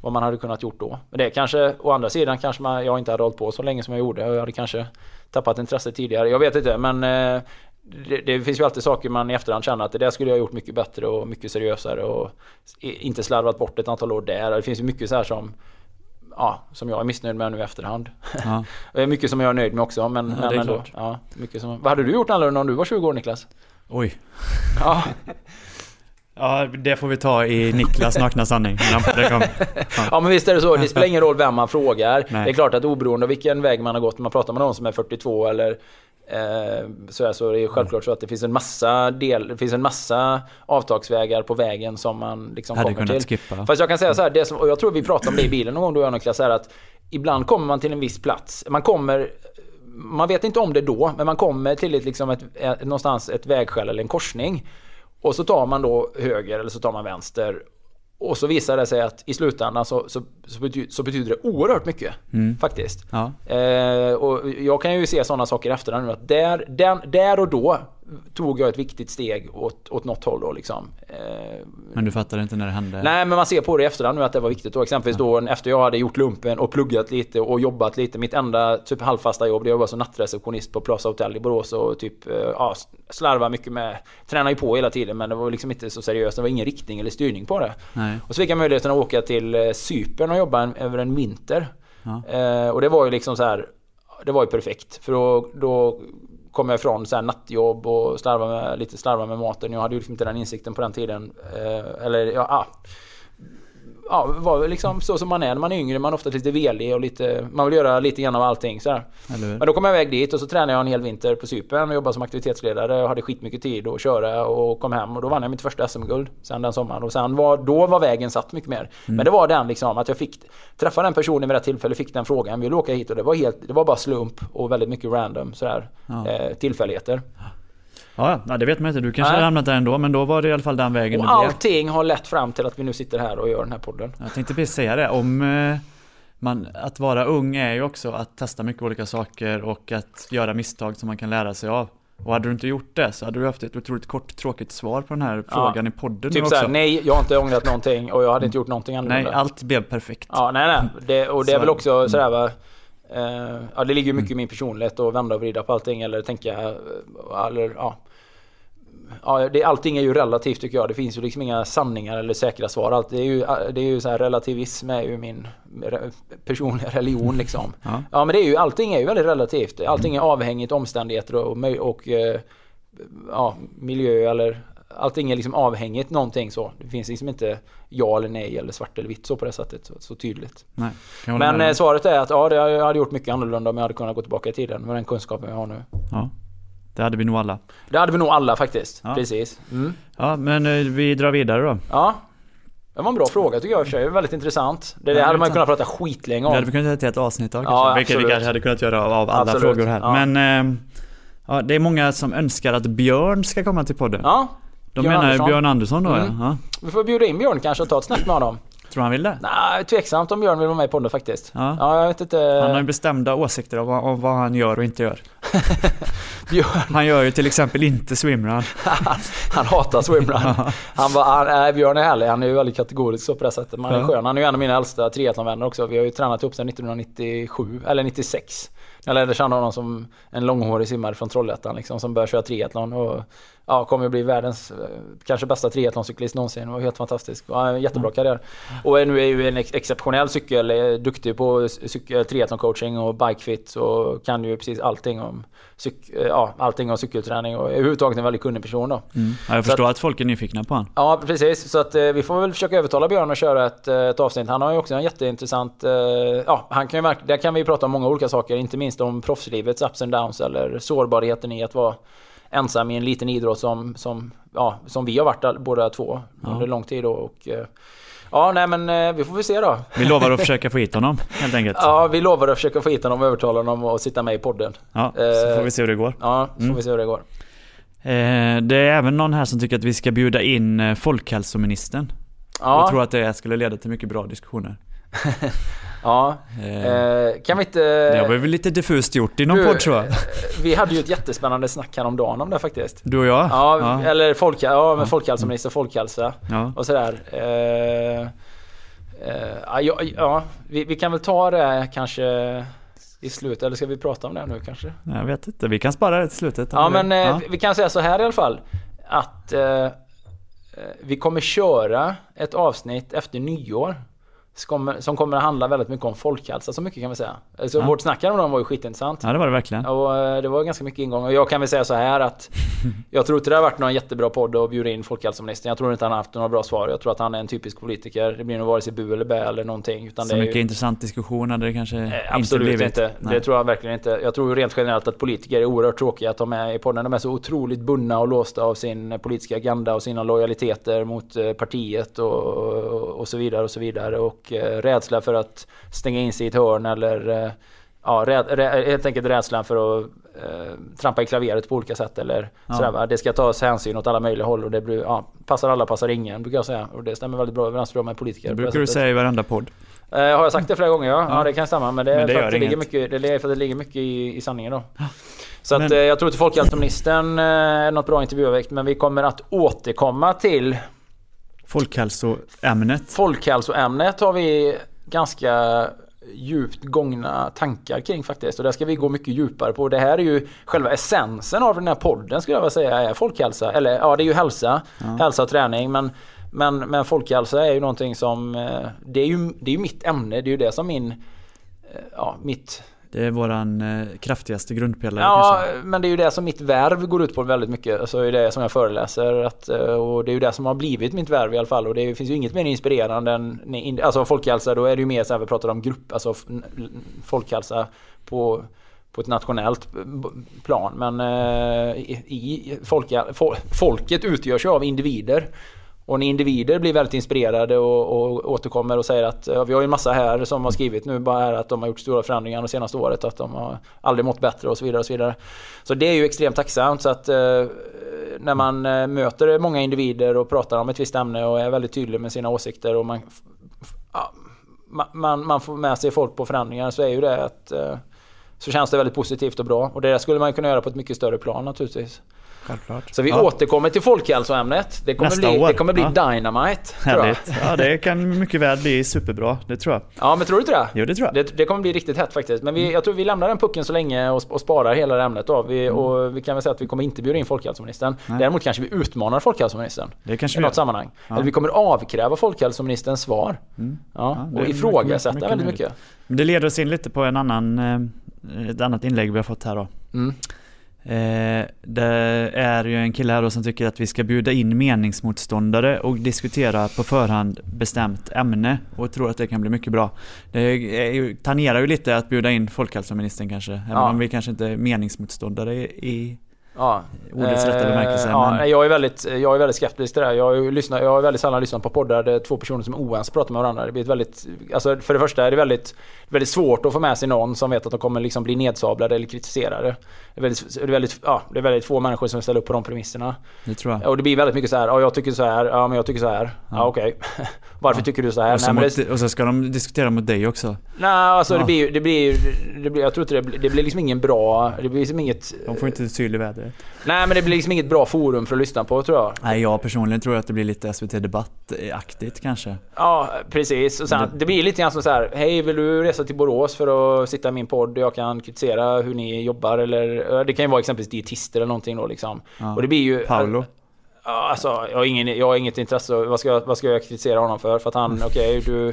vad man hade kunnat gjort då. Men det kanske, å andra sidan kanske man, jag inte hade hållit på så länge som jag gjorde. Jag hade kanske tappat intresse tidigare. Jag vet inte men det, det, finns ju alltid saker man i efterhand känner att det där skulle jag ha gjort mycket bättre och mycket seriösare och inte slarvat bort ett antal år där. Det finns ju mycket så här som Ja, som jag är missnöjd med nu i efterhand. Ja. [laughs] mycket som jag är nöjd med också men, ja, men ändå. Ja, mycket som, vad hade du gjort annorlunda om du var 20 år Niklas? Oj. [laughs] Ja. Ja, det får vi ta i Niklas nakna sanning. Ja. ja, men visst är det så. Det spelar ingen roll vem man frågar. Nej. Det är klart att oberoende av vilken väg man har gått, när man pratar med någon som är 42 eller Eh, så, det är självklart så att det finns en massa del, det finns en massa avtagsvägar på vägen som man liksom Hade kommer till. Skippa. Fast jag kan säga så här, det som, och jag tror vi pratade om det i bilen någon gång och jag Niklas, är att ibland kommer man till en viss plats. Man kommer man vet inte om det då, men man kommer till ett, liksom ett, ett, någonstans ett vägskäl eller en korsning. Och så tar man då höger eller så tar man vänster. Och så visar det sig att i slutändan så, så, så, betyder, så betyder det oerhört mycket. Mm. Faktiskt. Ja. Eh, och jag kan ju se sådana saker efter nu att där, den, där och då tog jag ett viktigt steg åt, åt något håll då liksom. Eh, men du fattade inte när det hände? Nej, men man ser på det i efterhand nu att det var viktigt då. Exempelvis ja. då efter jag hade gjort lumpen och pluggat lite och jobbat lite. Mitt enda typ halvfasta jobb, det var som nattreceptionist på Plaza Hotel i Borås och typ eh, ja, slarva mycket med... Tränade ju på hela tiden men det var liksom inte så seriöst. Det var ingen riktning eller styrning på det. Nej. Och så fick jag möjligheten att åka till eh, Cypern och jobba en, över en vinter. Ja. Eh, och det var ju liksom så här det var ju perfekt. För då, då kom jag ifrån så nattjobb och slarva med, lite slarva med maten. Jag hade ju liksom inte den insikten på den tiden. Eh, eller ja, ah, ja, var liksom så som man är när man är yngre. Man är ofta lite velig och lite... Man vill göra lite grann av allting så Men då kom jag iväg dit och så tränade jag en hel vinter på Cypern och jobbade som aktivitetsledare och hade skitmycket tid att köra och kom hem och då vann jag mitt första SM-guld sen den sommaren. Och sen var, då var vägen satt mycket mer. Mm. Men det var den liksom att jag fick träffa den personen vid rätt tillfälle, fick den frågan. Vill du åka hit? Och det var helt... Det var bara slump och väldigt mycket random sådär. Ja. Eh, tillfälligheter. Ja, det vet man inte. Du kanske Nej. hade hamnat där ändå, men då var det i alla fall den vägen Och blev. allting har lett fram till att vi nu sitter här och gör den här podden. Jag tänkte precis säga det. Om eh, man, att vara ung är ju också att testa mycket olika saker och att göra misstag som man kan lära sig av. Och hade du inte gjort det så hade du haft ett otroligt kort tråkigt svar på den här frågan i podden Typ såhär, nej jag har inte ångrat någonting och jag hade inte gjort någonting annorlunda. Nej, allt blev perfekt. Ja, nej, nej. Det, och det är Så- väl också sådär va. Eh, ja, det ligger mycket i min personlighet att vända och vrida på allting eller tänka, eh, eller ja. Ja, det, allting är ju relativt tycker jag. Det finns ju liksom inga sanningar eller säkra svar. Allt, det är ju, det är ju så här, relativism är ju min re- personliga [laughs] religion liksom. [laughs] Ja. Ja men det är ju, allting är ju väldigt relativt. Allting är avhängigt omständigheter och, och eh, ja, miljö eller Allting är liksom avhängigt någonting så. Det finns liksom inte ja eller nej eller svart eller vitt så på det sättet. Så, så tydligt. Nej, Men med eh, svaret är att ja, det, jag hade gjort mycket annorlunda om jag hade kunnat gå tillbaka i tiden med den kunskapen jag har nu. Ja, det hade vi nog alla. Det hade vi nog alla faktiskt. Ja. Precis. Mm. Ja, men eh, vi drar vidare då. Ja. Det var en bra fråga tycker jag i och för sig. Väldigt intressant. Det, det Ja, hade man kunnat prata skitlänge Det om. hade vi kunnat göra ett helt avsnitt av Ja, kanske. Vilket vi kanske hade kunnat göra av alla Absolut. frågor här. Ja. Men eh, ja, det är många som önskar att Björn ska komma till podden. Ja. De Björn menar Andersson. Björn Andersson då Mm. ja. Vi får bjuda in Björn kanske och ta ett snack med honom. Ja. Tror han vill det? Nej, tveksamt om Björn vill vara med i podden faktiskt. Ja. Ja, jag vet inte. Han har ju bestämda åsikter om vad, om vad han gör och inte gör. [laughs] Björn, Han gör ju till exempel inte swimrun. [laughs] han hatar swimrun. Han bara, han, nej, Björn är härlig. Han är ju väldigt kategorisk så på det sättet. Man är Ja. skön. Han är ju en av mina äldsta triathlonvänner också. Vi har ju tränat ihop sedan 1997, eller 96. Jag lärde känna honom som en långhårig simmare från Trollhättan liksom, som började köra triathlon. Och, ja, kommer att bli världens eh, kanske bästa triathloncyklist någonsin. Det var helt fantastisk. Ja, en jättebra karriär. Och nu är ju en ex exceptionell cykel, duktig på triathloncoaching och bikefit och kan ju precis allting om, cyk, eh, ja, allting om cykelträning och överhuvudtaget en väldigt kunnig person då. Mm. Ja, jag förstår att folk är nyfikna på han. Ja precis, så att eh, vi får väl försöka övertala Björn att köra ett, ett avsnitt. Han har ju också en jätteintressant... Ja, han kan ju där kan vi prata om många olika saker. Inte minst om proffslivets ups and downs eller sårbarheten i att vara ensam i en liten idrott som, som, ja, som vi har varit båda två under lång tid. då, Och, eh, ja, nej men eh, vi får väl se då. Vi lovar att försöka få hit honom helt enkelt. Ja, vi lovar att försöka få hit honom och övertala honom att sitta med i podden. Ja, så Eh, får vi se hur det går. Ja, så får vi se hur det går. Det är även någon här som tycker att vi ska bjuda in folkhälsoministern. Ja, Jag tror att det skulle leda till mycket bra diskussioner. [laughs] ja. Eh, Eh, kan vi inte... det var väl lite diffust gjort i någon Du, podd tror jag. Vi hade ju ett jättespännande snack häromdagen om det faktiskt. Du och jag? Ja, ja. eller folk, ja, med folkhälsominister, folkhälsa ja. och sådär. Eh, eh, ja, ja, ja vi, vi kan väl ta det kanske i slutet, eller ska vi prata om det nu kanske? Jag vet inte, vi kan spara det till slutet. Ja men eh, vi kan säga så här i alla fall. Att eh, eh, vi kommer köra ett avsnitt efter nyår. Som kommer, att handla väldigt mycket om folkhälsa, så mycket kan vi säga. Alltså, Ja. Vårt snack häromdagen var ju skitintressant. Ja det var det verkligen. Och eh, det var ganska mycket ingång. Och jag kan väl säga så här att [laughs] jag tror inte det har varit någon jättebra podd att bjuda in folkhälsoministern. Jag tror inte han har haft några bra svar. Jag tror att han är en typisk politiker. Det blir nog vare sig bu eller bä eller någonting. Utan Så det är mycket ju, intressant diskussion hade det kanske eh, inte Absolut blivit. inte. Nej. Det tror jag verkligen inte. Jag tror rent generellt att politiker är oerhört tråkiga att de är i podden. De är så otroligt bundna och låsta av sin politiska agenda och sina lojaliteter mot eh, partiet och, och, och så vidare och så vidare. Och eh, rädsla för att stänga in sig i ett hörn eller eh, ja, rä, rä, helt enkelt rädslan för att eh, trampa i klaveret på olika sätt eller Ja. sådär. Det ska tas hänsyn åt alla möjliga håll och det blir, ja, passar alla passar ingen brukar jag säga. Och det stämmer väldigt bra överens med politiker. Det brukar du säga i varenda podd. Eh, har jag sagt det flera gånger? Ja, ja. Ja. det kan stämma. Men det är Men det för, att det ligger mycket, det är för att det ligger mycket i, i sanningen då. Så att, Men- eh, jag tror inte Folkhälsoministern eh, är något bra intervjuobjekt men vi kommer att återkomma till Folkhälsoämnet. folkhälsoämnet har vi ganska djupt gångna tankar kring faktiskt. Och där ska vi gå mycket djupare på. Det här är ju själva essensen av den här podden skulle jag vilja säga är folkhälsa. Eller ja, det är ju hälsa. Hälsa och träning. Men, men, men folkhälsa är ju någonting som... eh, Det är ju, det är ju mitt ämne. Det är ju det som min... eh, Ja, mitt... Det är våran eh, kraftigaste grundpelare Ja, kanske. men det är ju det som mitt värv går ut på väldigt mycket. Alltså det är det som jag föreläser. Att, eh, och det är ju det som har blivit mitt värv i alla fall. Och det finns ju inget mer inspirerande än alltså folkhälsa. Då är det ju mer så här vi pratar om grupp, alltså folkhälsa på på ett nationellt b- plan. Men eh, i, i folka, fol, folket utgörs ju av individer. Och när individer blir väldigt inspirerade och, och återkommer och säger att ja, vi har ju en massa här som har skrivit nu bara här att de har gjort stora förändringar det senaste året, att de har aldrig mått bättre och så vidare. och Så vidare. Så det är ju extremt tacksamt. Så att eh, när man eh, möter många individer och pratar om ett visst ämne och är väldigt tydlig med sina åsikter och man, ja, man, man får med sig folk på förändringar så är ju det att eh, så känns det väldigt positivt och bra. Och det skulle man kunna göra på ett mycket större plan naturligtvis. Självklart. Så vi ja. återkommer till folkhälsoämnet. Det kommer Nästa bli, år. det kommer bli Ja. dynamite. Härligt. Ja, det kan mycket väl bli superbra. Det tror jag. Ja, men tror du inte det? Jo, det tror jag. Det, det kommer bli riktigt hett faktiskt. Men Mm. vi, jag tror vi lämnar den pucken så länge och, och sparar hela det ämnet då. Vi, och vi kan väl säga att vi kommer inte bjuda in folkhälsoministern. Nej. Däremot kanske vi utmanar folkhälsoministern. Det kanske I vi något gör. sammanhang. Ja. Eller vi kommer avkräva folkhälsoministerns svar. Mm. Ja, och ifrågasätta mycket- mycket väldigt mycket. Men Det leder oss in lite på en annan, eh, ett annat inlägg vi har fått här då. Mm. Eh, det är ju en kille här då som tycker att vi ska bjuda in meningsmotståndare och diskutera på förhand bestämt ämne och tror att det kan bli mycket bra. Det är ju, tangerar ju lite att bjuda in folkhälsoministern kanske, även Ja. om vi kanske inte är meningsmotståndare i, i Ja. ordets rätta bemärkelse. Eh, Ja, men, jag, är väldigt, jag är väldigt skeptisk till det här. Jag lyssnat, jag har väldigt sällan lyssnat på poddar där två personer som är oense pratar med varandra. Det blir ett väldigt, alltså för det första är det väldigt, väldigt svårt att få med sig någon som vet att de kommer liksom bli nedsablade eller kritiserade. Det är, väldigt, det, är väldigt, ja, det är väldigt få människor som ställer upp på de premisserna. det tror jag. Och det blir väldigt mycket så här, ja jag tycker så här, ja men jag tycker så här. Ja, Ja. okej. [laughs] Varför Ja. tycker du så här? Och så, Nej, det, och så ska de diskutera mot dig också. nej alltså det Ja. blir ju- det blir, det blir, jag tror inte det blir, det blir liksom ingen bra, det blir liksom inget... De får inte syl i vädret. Nej men det blir liksom inget bra forum för att lyssna på tror jag. Nej, jag personligen tror att det blir lite SVT Debatt-aktigt kanske. Ja, precis. Och sen, Det- det blir lite grann som så här, hej vill du resa till Borås för att sitta i min podd? Jag kan kritisera hur ni jobbar eller det kan ju vara exempelvis dietister eller någonting då liksom. Ja. Och det blir ju... Paolo. Ja, alltså, jag har, ingen, jag har inget intresse. Vad ska, jag- vad ska jag kritisera honom för? För att han, okej du...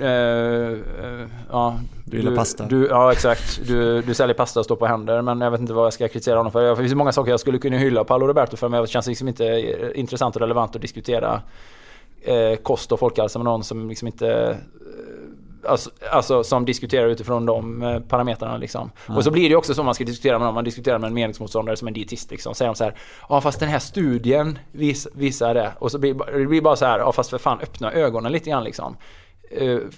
eh, eh, ja, Du gillar pasta. Du, ja exakt. Du, du säljer pasta och står på händer. Men jag vet inte vad jag ska kritisera honom för. Det finns många saker jag skulle kunna hylla Paolo Roberto för. Men det känns liksom inte eh, intressant och relevant att diskutera eh, kost och folkhälsa med någon som liksom inte... Alltså, alltså som diskuterar utifrån de eh, parametrarna liksom. Ja. Och så blir det också så man ska diskutera med någon. Man diskuterar med en meningsmotståndare som en dietist liksom. Säger de så här. Ja fast den här studien vis, visar det. Och så blir det blir bara så här. Ja fast för fan öppna ögonen lite grann liksom. Du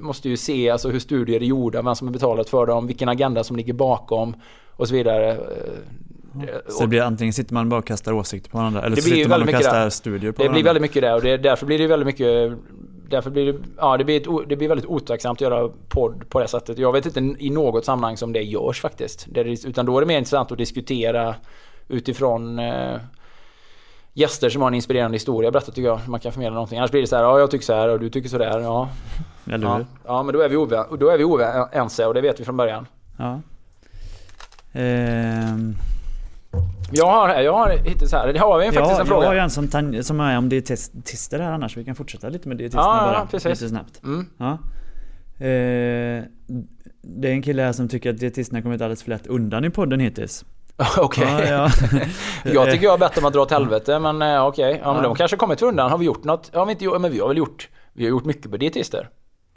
måste ju se alltså, hur studier är gjorda, vem som har betalat för dem, vilken agenda som ligger bakom och så vidare. Eh, Så det blir antingen sitter man bara och kastar åsikter på varandra eller Det så blir sitter man och kastar där. studier på Det blir varandra. väldigt mycket det och det, därför blir det väldigt mycket Därför blir det, ja, det, blir ett, det blir väldigt otacksamt att göra podd på det sättet. Jag vet inte i något sammanhang som det görs faktiskt. Det är, utan då är det mer intressant att diskutera utifrån eh, gäster som har en inspirerande historia berättat tycker jag. Man kan förmedla någonting. Annars blir det så här, ja jag tycker så här och du tycker så där. Ja, Eller ja, hur? ja men då är vi ovä- då är vi oense och det vet vi från början. Ja. Ehm, Jag har, jag har hittills här, det har vi faktiskt ja, en jag fråga. har ju en som, som är om dietister här annars. Vi kan fortsätta lite med dietisterna Ja, ja, bara. precis. Lite snabbt. Mm. Ja. Eh, det är en kille här som tycker att dietisterna kommit alldeles för lätt undan i podden hittills. [laughs] Okej. Ja, ja. [laughs] Jag tycker jag har bett dem att dra åt [laughs] helvete men eh, okej. Ja, men Ja. de kanske kommit undan. Har vi gjort något? Ja, vi inte gjort, men vi har väl gjort... Vi har gjort mycket på dietister.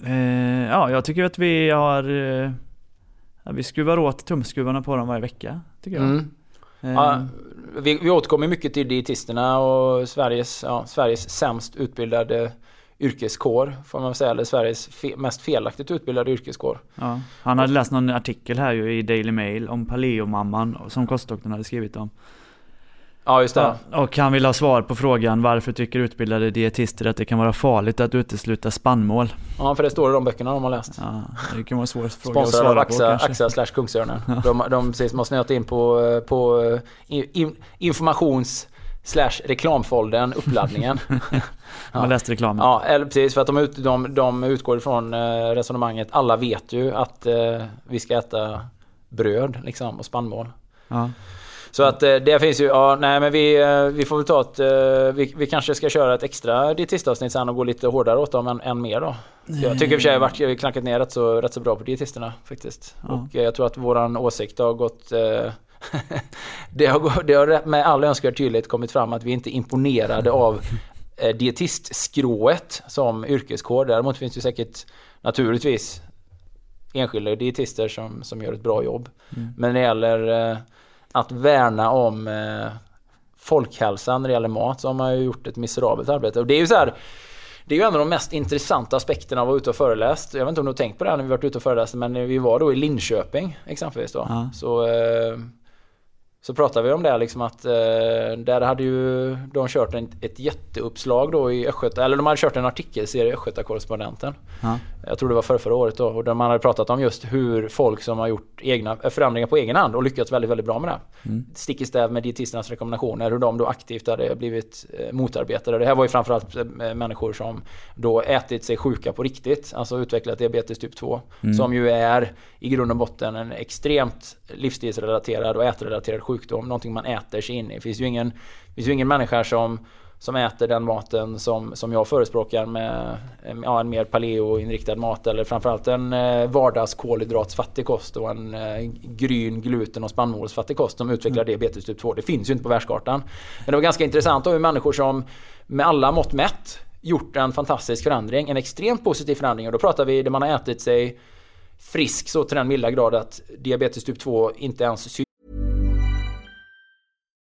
Eh, ja, jag tycker att vi har... Eh, ja, vi skruvar åt tumskruvarna på dem varje vecka, tycker jag. Mm. Ja, vi, vi återkommer mycket till dietisterna och Sveriges, ja, Sveriges sämst utbildade yrkeskår, får man säga. Eller Sveriges fe, mest felaktigt utbildade yrkeskår. ja. Han hade läst någon artikel här ju i Daily Mail om paleomamman som kostdoktorn hade skrivit om. Ja, just det. Ja, och han vill ha svar på frågan varför tycker utbildade dietister att det kan vara farligt att utesluta spannmål? Ja, för det står i de böckerna de har läst. Ja, det kan vara en svår fråga att Sponsrade av svara på Axa. Axa slash Kungsörnen. De, de precis, har snöat in på, på eh, in, informations slash reklamfoldern, uppladdningen. [laughs] Man läste reklamen. Ja, eller precis för att de, ut, de, de utgår ifrån eh, resonemanget. Alla vet ju att eh, vi ska äta bröd liksom och spannmål. Ja. Så att eh, det finns ju, ja nej men vi, eh, vi får väl ta ett, eh, vi, vi kanske ska köra ett extra dietistavsnitt sen och gå lite hårdare åt dem än, än mer då. Jag tycker i och för sig att har klankat ner rätt så, rätt så bra på dietisterna faktiskt. Ja. Och jag tror att våran åsikt har gått [laughs] det, har, det har med all önskvärd tydlighet kommit fram att vi inte är imponerade av dietistskrået som yrkeskår. Däremot finns det säkert naturligtvis enskilda dietister som, som gör ett bra jobb. Mm. Men när det gäller att värna om eh, folkhälsan när det gäller mat så har man ju gjort ett miserabelt arbete. Och det är ju så här, det är ju en av de mest intressanta aspekterna av att vara ute och föreläst. Jag vet inte om du har tänkt på det här när vi varit ute och föreläst, men vi var då i Linköping exempelvis då. Ja. Så eh, så pratade vi om det liksom att eh, där hade ju de kört en, ett jätteuppslag då i Östgöta, eller de hade kört en artikelserie i Östgöta-korrespondenten. Ja. Jag tror det var förra, förra året då, och där man hade pratat om just hur folk som har gjort egna eh, förändringar på egen hand och lyckats väldigt, väldigt bra med det. Mm. Stick i stäv med dietisternas rekommendationer, hur de då aktivt hade blivit eh, motarbetade. Det här var ju framförallt eh, människor som då ätit sig sjuka på riktigt, alltså utvecklat diabetes typ 2. Mm. Som ju är i grund och botten en extremt livsstilsrelaterad och ätrelaterad sjukdom. Någonting man äter sig in i. Det finns ju ingen, finns ju ingen människa som, som äter den maten som, som jag förespråkar med ja, en mer paleo-inriktad mat eller framförallt en eh, vardagskolhydratsfattig kost och en eh, gryn, gluten och spannmålsfattig kost som utvecklar mm. diabetes typ 2. Det finns ju inte på världskartan. Men det var ganska intressant hur människor som med alla mått mätt gjort en fantastisk förändring, en extremt positiv förändring och då pratar vi där man har ätit sig frisk så till den milda grad att diabetes typ 2 inte ens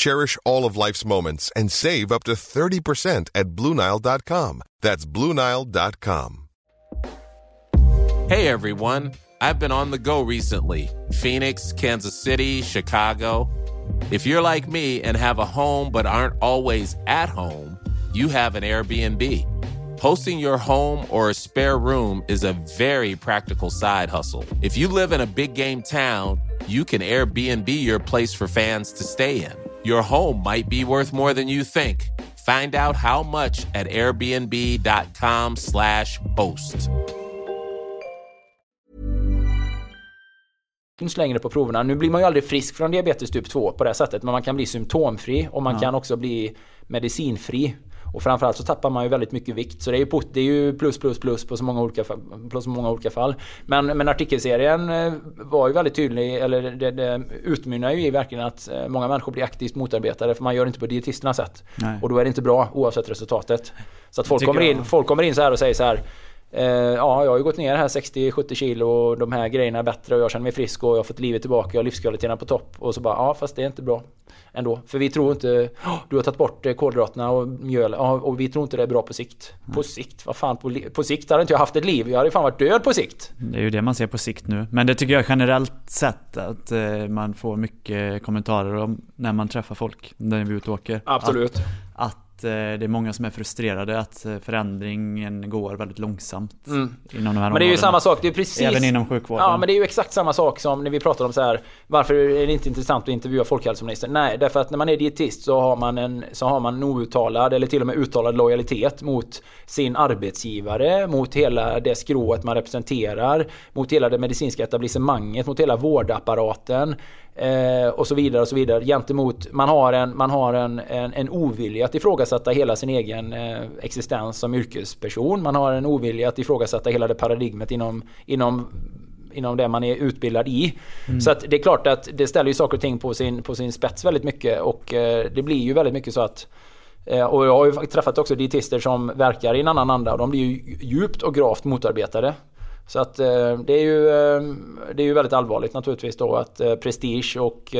Cherish all of life's moments and save up to 30% at BlueNile.com. That's BlueNile.com. Hey everyone, I've been on the go recently Phoenix, Kansas City, Chicago. If you're like me and have a home but aren't always at home, you have an Airbnb. Hosting your home or a spare room is a very practical side hustle. If you live in a big game town, you can Airbnb your place for fans to stay in. Your home might be worth more than you think. Find out how much at airbnb.com/slash host. längre på proverna. Nu blir man ju aldrig frisk från diabetes typ 2 på det sättet, men man kan bli symptomfri och man ja. kan också bli medicinfri. Och framförallt så tappar man ju väldigt mycket vikt. Så det är ju, det är ju plus plus plus på så många olika, på så många olika fall. Men, men artikelserien eh, var ju väldigt tydlig, eller det, det utmynnar ju i verkligen att eh, många människor blir aktivt motarbetade för man gör det inte på dietisternas sätt. Nej. Och då är det inte bra oavsett resultatet. Så att folk kommer, in, folk kommer in så här och säger så här Eh, ja, jag har ju gått ner här 60-70 kilo och de här grejerna är bättre och jag känner mig frisk och jag har fått livet tillbaka och livskvaliteten är på topp. Och så bara, ja fast det är inte bra ändå. För vi tror inte, oh, du har tagit bort eh, kolhydraterna och mjöl ja, och vi tror inte det är bra på sikt. Mm. På sikt? Vad fan, på, på sikt hade inte jag haft ett liv. Jag hade fan varit död på sikt. Det är ju det man ser på sikt nu. Men det tycker jag generellt sett att eh, man får mycket kommentarer om när man träffar folk när vi är ute och åker. Absolut. Att, att det är många som är frustrerade att eh, förändringen går väldigt långsamt mm. inom de här Men det är ju samma sak, det är precis... Även inom sjukvården. Ja men det är ju exakt samma sak som när vi pratar om så här Varför är det inte intressant att intervjua folkhälsoministern? Nej, därför att när man är dietist så har man en, så har man en outtalad eller till och med uttalad lojalitet mot sin arbetsgivare, mot hela det skrået man representerar, mot hela det medicinska etablissemanget, mot hela vårdapparaten. Eh, och så vidare och så vidare gentemot man har en, man har en, en, en ovilja att ifrågasätta hela sin egen eh, existens som yrkesperson. Man har en ovilja att ifrågasätta hela det paradigmet inom, inom inom det man är utbildad i. Mm. Så att det är klart att det ställer ju saker och ting på sin, på sin spets väldigt mycket och eh, det blir ju väldigt mycket så att och jag har ju träffat också dietister som verkar i en annan anda och de blir ju djupt och gravt motarbetade. Så att eh, det är ju, eh, det är ju väldigt allvarligt naturligtvis då att prestige och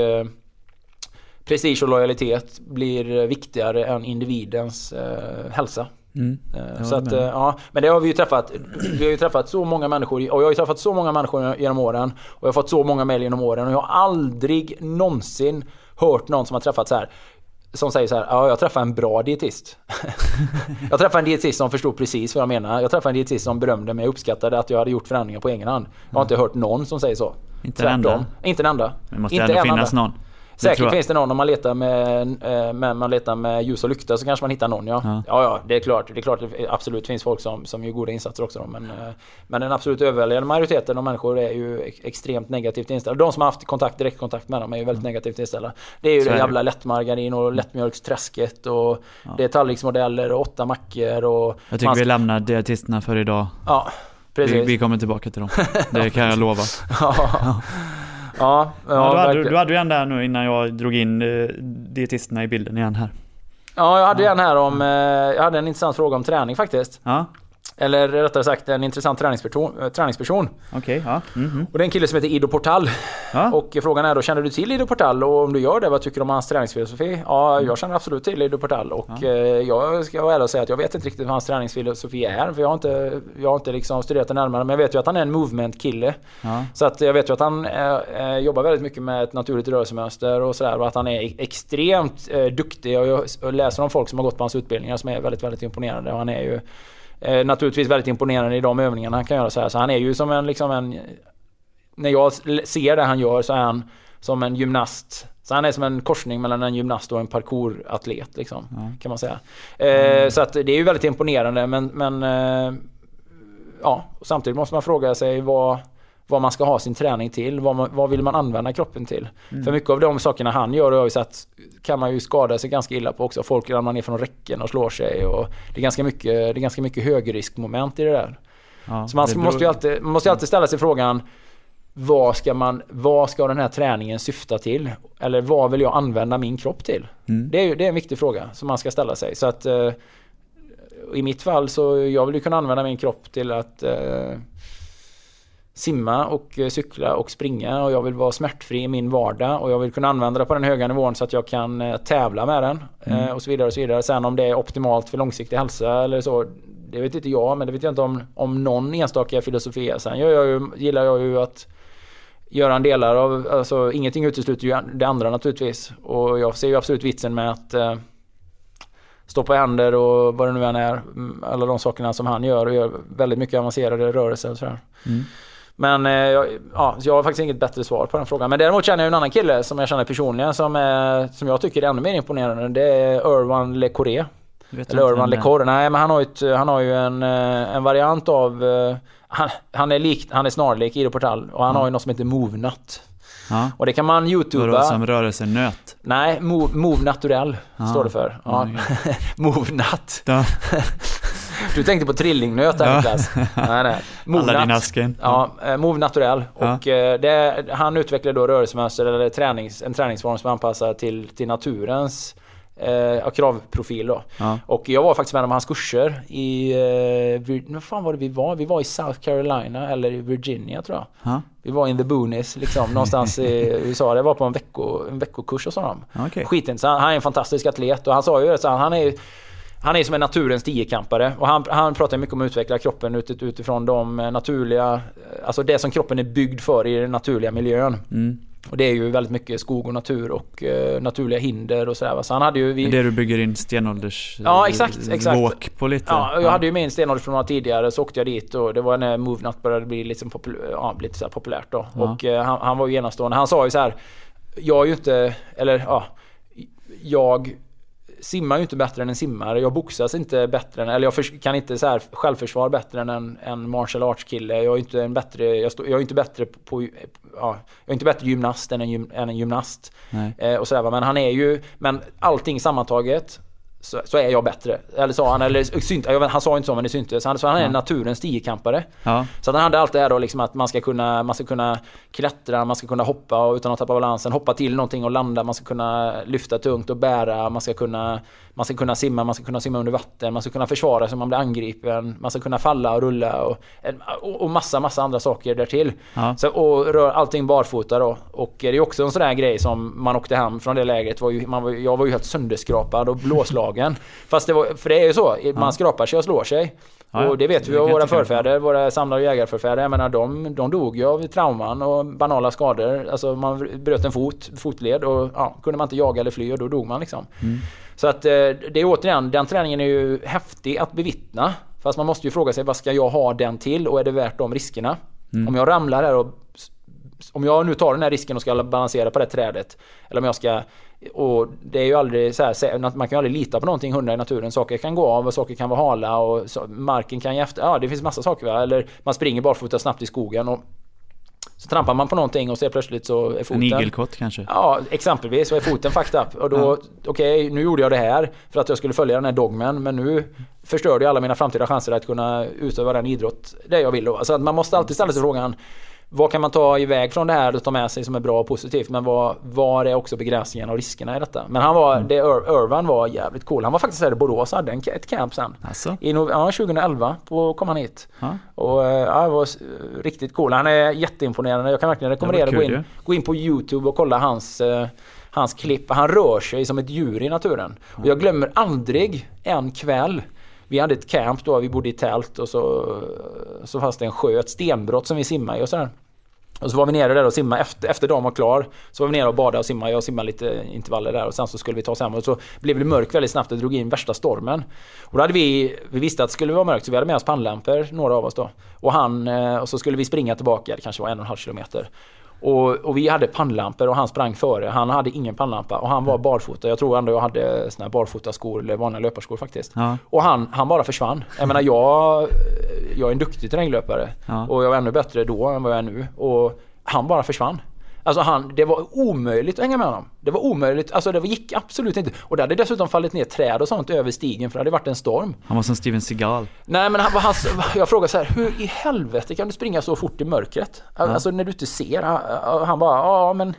prestige och lojalitet blir viktigare än individens hälsa. Mm. Så att, ja, men det har vi ju träffat. Vi har ju träffat så många människor och jag har ju träffat så många människor genom åren. Och jag har fått så många mejl genom åren och jag har aldrig någonsin hört någon som har träffat så här som säger så här, ja jag träffade en bra dietist. [laughs] jag träffade en dietist som förstod precis vad jag menar. Jag träffade en dietist som berömde mig och uppskattade att jag hade gjort förändringar på egen hand. Jag har inte hört någon som säger så. Inte en enda? Inte en enda. Det måste inte ändå finnas någon. Säkert finns det någon om man letar med, eh, med, man letar med ljus och lykta så kanske man hittar någon ja. Ja, ja, ja det är klart. Det är klart det absolut finns folk som, som gör goda insatser också. Då, men, eh, men den absolut överväldigande majoriteten av människor är ju extremt negativt inställda. De som har haft kontakt, direktkontakt med dem är ju väldigt negativt inställda. Det är ju så det jävla lättmargarin och lättmjölksträsket och ja. det är tallriksmodeller och åtta mackor och... Jag tycker vi lämnar dietisterna för idag. Ja, precis. Vi, vi kommer tillbaka till dem. [laughs] Det kan jag lova. ja. Ja, ja, ja du, hade, du hade ju en där nu innan jag drog in eh, dietisterna i bilden igen här. Ja, jag hade ja. en här om... Eh, jag hade en intressant fråga om träning faktiskt. Ja. Eller rättare sagt en intressant träningsperson. Eh, träningsperson. Okay, ja. Mm -hmm. Och det är en kille som heter Ido Portal. Ja. Och frågan är då, känner du till Ido Portal? Och om du gör det, vad tycker du om hans träningsfilosofi? Ja, jag känner absolut till Ido Portal. Och ja. eh, jag ska vara ärlig och säga att jag vet inte riktigt vad hans träningsfilosofi är. För jag har inte, jag har inte liksom studerat det närmare. Men jag vet ju att han är en movement-kille. Så att jag vet ju att han eh, eh jobbar väldigt mycket med ett naturligt rörelsemönster och sådär. Och att han är extremt eh, duktig. Och jag läser om folk som har gått på hans utbildningar som är väldigt, väldigt imponerande. Och han är ju Eh, naturligtvis väldigt imponerande i de övningarna han kan göra så här. Så han är ju som en, liksom en... När jag ser det han gör så är han som en gymnast. Så han är som en korsning mellan en gymnast och en parkouratlet liksom. Mm. Kan man säga. Eh, mm. Så att det är ju väldigt imponerande men, men eh, Ja, samtidigt måste man fråga sig vad vad man ska ha sin träning till. Vad, man, vad vill man använda kroppen till? Mm. För mycket av de sakerna han gör har ju sett kan man ju skada sig ganska illa på också. Folk ramlar ner från räcken och slår sig. Och det, är ganska mycket, det är ganska mycket högriskmoment i det där. Ja, så man beror... måste ju alltid, man måste alltid ställa sig frågan vad ska, man, vad ska den här träningen syfta till? Eller vad vill jag använda min kropp till? Mm. Det, är, det är en viktig fråga som man ska ställa sig. Så att eh, i mitt fall så jag vill ju kunna använda min kropp till att eh, simma och eh, cykla och springa och jag vill vara smärtfri i min vardag och jag vill kunna använda det på den höga nivån så att jag kan eh, tävla med den mm. Eh, och så vidare och så vidare. Sen om det är optimalt för långsiktig hälsa eller så det vet inte jag men det vet jag inte om, om någon enstaka filosofi är. Sen jag ju, gillar jag ju att göra en delar av, alltså ingenting utesluter ju det andra naturligtvis. Och jag ser ju absolut vitsen med att eh, stå på händer och vad det nu än är. Mm, alla de sakerna som han gör och gör väldigt mycket avancerade rörelser och sådär. Mm. Men eh, ja, jag har faktiskt inget bättre svar på den frågan. Men däremot känner jag en annan kille som jag känner personligen som, är, som jag tycker är ännu mer imponerande. Det är Irwan Le Coré. Eller Irwan Le Coré. Nej men han har ju, ett, han har ju en, eh, en variant av... Eh, han, han, är lik, han är snarlik Ido Portal och han mm. har ju något som heter Movenut. Ja. Och det kan man youtuba. Vadå, som rörelsenöt? Nej, Move, move Naturell ja. står det för. Ja. [laughs] move Nut. [laughs] Du tänkte på trillingnöt här Niklas. nej, nej. [laughs] Aladdin-asken. Ja, eh, Move Naturell. Ja. Och eh, det, han utvecklar då rörelsemönster eller tränings, en träningsform som är anpassad till, till naturens eh, kravprofil då. Ja. Och jag var faktiskt med om hans kurser i... Eh, vad fan var det vi var? Vi var i South Carolina eller i Virginia tror jag. Ja. Vi var in the boonies liksom någonstans i [laughs] USA. Det var på en, vecko, en veckokurs hos honom. Okay. Skitintressant. Han är en fantastisk atlet och han sa ju det så han är han är som en naturens tiokampare och han, han pratar mycket om att utveckla kroppen utifrån de naturliga, alltså det som kroppen är byggd för i den naturliga miljön. Mm. Och det är ju väldigt mycket skog och natur och uh, naturliga hinder och sådär. Så han hade ju... Vi... Det du bygger in stenålders... Ja exakt, exakt. Våk på lite. Ja, jag ja. hade ju min stenålderspromenad tidigare så åkte jag dit och det var när MoveNut började bli liksom popul ja, lite så populärt då. Ja. Och uh, han, han, var ju enastående. Han sa ju så här. Jag är ju inte, eller ja. Jag simmar ju inte bättre än en simmare. Jag boxas inte bättre än, eller jag kan inte så här självförsvar bättre än en, en martial arts kille. Jag är inte en bättre, jag, stå, jag är inte bättre på, ja, jag är inte bättre gymnast än en, gym, än en gymnast. Eh, och sådär, men han är ju, men allting sammantaget så, så, är jag bättre. Eller sa han, eller synt, han sa inte så men det syntes. Han, så han är ja. naturens tiokampare. Ja. Så han hade allt det här då liksom att man ska kunna, man ska kunna klättra, man ska kunna hoppa utan att tappa balansen, hoppa till någonting och landa, man ska kunna lyfta tungt och bära, man ska kunna, man ska kunna simma, man ska kunna simma under vatten, man ska kunna försvara sig om man blir angripen, man ska kunna falla och rulla och, och massa, massa andra saker därtill. Ja. Så, och rör allting barfota då. Och det är också en sån där grej som man åkte hem från det lägret, var ju, man var, jag var ju helt sönderskrapad och blåslagen. [laughs] Fast det var, för det är ju så, man ja. skrapar sig och slår sig. Ja, och det vet vi av våra förfäder, våra samlar och jägarförfäder. Jag menar de, de dog ju av trauman och banala skador. Alltså man bröt en fot, fotled och ja, kunde man inte jaga eller fly och då dog man liksom. Mm. Så att eh, det är återigen, den träningen är ju häftig att bevittna. Fast man måste ju fråga sig vad ska jag ha den till och är det värt de riskerna? Mm. Om jag ramlar här och om jag nu tar den här risken och ska balansera på det trädet. Eller om jag ska... Och det är ju aldrig så här, man kan ju aldrig lita på någonting hundar i naturen. Saker kan gå av och saker kan vara hala och marken kan ge efter. Ja, det finns massa saker va. Eller man springer barfota snabbt i skogen och så trampar man på någonting och så plötsligt så är foten... En igelkott kanske? Ja, exempelvis. Så är foten fucked up. Och då, ja. okej, okay, nu gjorde jag det här för att jag skulle följa den här dogmen. Men nu förstörde jag alla mina framtida chanser att kunna utöva den idrott det jag vill då. Så att man måste alltid ställa sig frågan vad kan man ta iväg från det här och ta med sig som är bra och positivt? Men vad, var är också begränsningarna och riskerna i detta? Men han var, mm. det, Irvan var jävligt cool. Han var faktiskt här i Borås, hade en, ett camp sen. Alltså? I, ja, 2011 på, kom han hit. Ha? Och eh, ja, det var riktigt cool. Han är jätteimponerande. Jag kan verkligen rekommendera att gå in, gå in på YouTube och kolla hans uh, hans klipp. Han rör sig som ett djur i naturen. Och jag glömmer aldrig en kväll vi hade ett camp då, vi bodde i tält och så, så fanns det en sjö, ett stenbrott som vi simmade i och sådär. Och så var vi nere där och simmade efter, efter dagen var klar. Så var vi nere och badade och simmade. Jag simmade lite intervaller där och sen så skulle vi ta oss hem. Och så blev det mörkt väldigt snabbt och drog in värsta stormen. Och då hade vi, vi visste att det skulle vara mörkt så vi hade med oss pannlampor, några av oss då. Och han, eh, och så skulle vi springa tillbaka, det kanske var en och en halv kilometer. Och, och, vi hade pannlampor och han sprang före. Han hade ingen pannlampa och han var barfota. Jag tror ändå jag hade såna här barfotaskor eller vanliga löparskor faktiskt. Ja. Och han, han bara försvann. Jag menar jag, jag är en duktig terränglöpare. Ja. Och jag var ännu bättre då än vad jag är nu. Och han bara försvann. Alltså han, det var omöjligt att hänga med honom. Det var omöjligt, alltså det gick absolut inte. Och det hade dessutom fallit ner träd och sånt över stigen för det hade varit en storm. Han var som Steven Seagal. Nej men han, han, jag frågade så här, hur i helvete kan du springa så fort i mörkret? Ja. Alltså när du inte ser. Han bara, ja men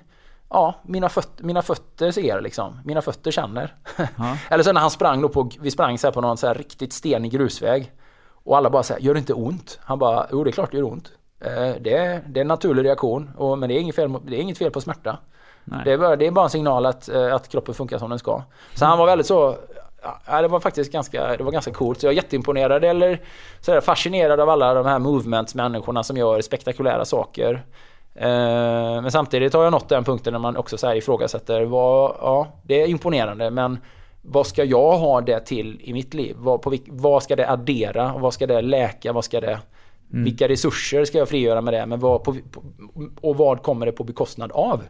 Ja, mina, föt mina fötter ser liksom. Mina fötter känner. Ja. [laughs] Eller så när han sprang då på, vi sprang så på någon så riktigt stenig grusväg. Och alla bara säger gör det inte ont? Han bara, jo det är klart det gör ont. Eh, det är, det är en naturlig reaktion, och, men det är, inget fel, det är inget fel på smärta. Det är, bara, det är bara en signal att, eh, att kroppen funkar som den ska. Så han var väldigt så Ja, det var faktiskt ganska, det var ganska coolt. Så jag är jätteimponerad eller så fascinerad av alla de här movements-människorna som gör spektakulära saker. Eh, men samtidigt har jag nått den punkten när man också så här ifrågasätter vad, ja, det är imponerande men vad ska jag ha det till i mitt liv? Vad, på, vad ska det addera? Vad ska det läka? Vad ska det Mm. Vilka resurser ska jag frigöra med det? Men vad på, och vad kommer det på bekostnad av?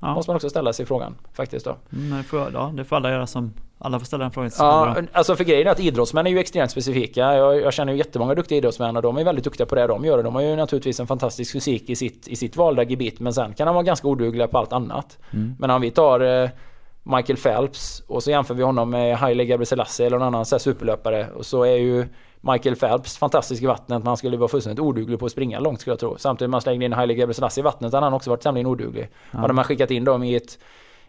Ja. Måste man också ställa sig frågan faktiskt då. Mm, det, får, ja, det får alla göra som alla får ställa den frågan. Ja, alltså för grejen är att idrottsmän är ju extremt specifika. Jag, jag känner ju jättemånga duktiga idrottsmän och de är väldigt duktiga på det de gör. De har ju naturligtvis en fantastisk fysik i sitt, i sitt valda gebit men sen kan de vara ganska odugliga på allt annat. Mm. Men om vi tar eh, Michael Phelps och så jämför vi honom med Haile Gebrselassie eller någon annan så superlöpare och så är ju Michael Phelps fantastisk i vattnet. Man skulle vara fullständigt oduglig på att springa långt skulle jag tro. Samtidigt man slängde in Haile Gebrselassie i vattnet hade han också varit tämligen oduglig. Ja. Hade man skickat in dem i ett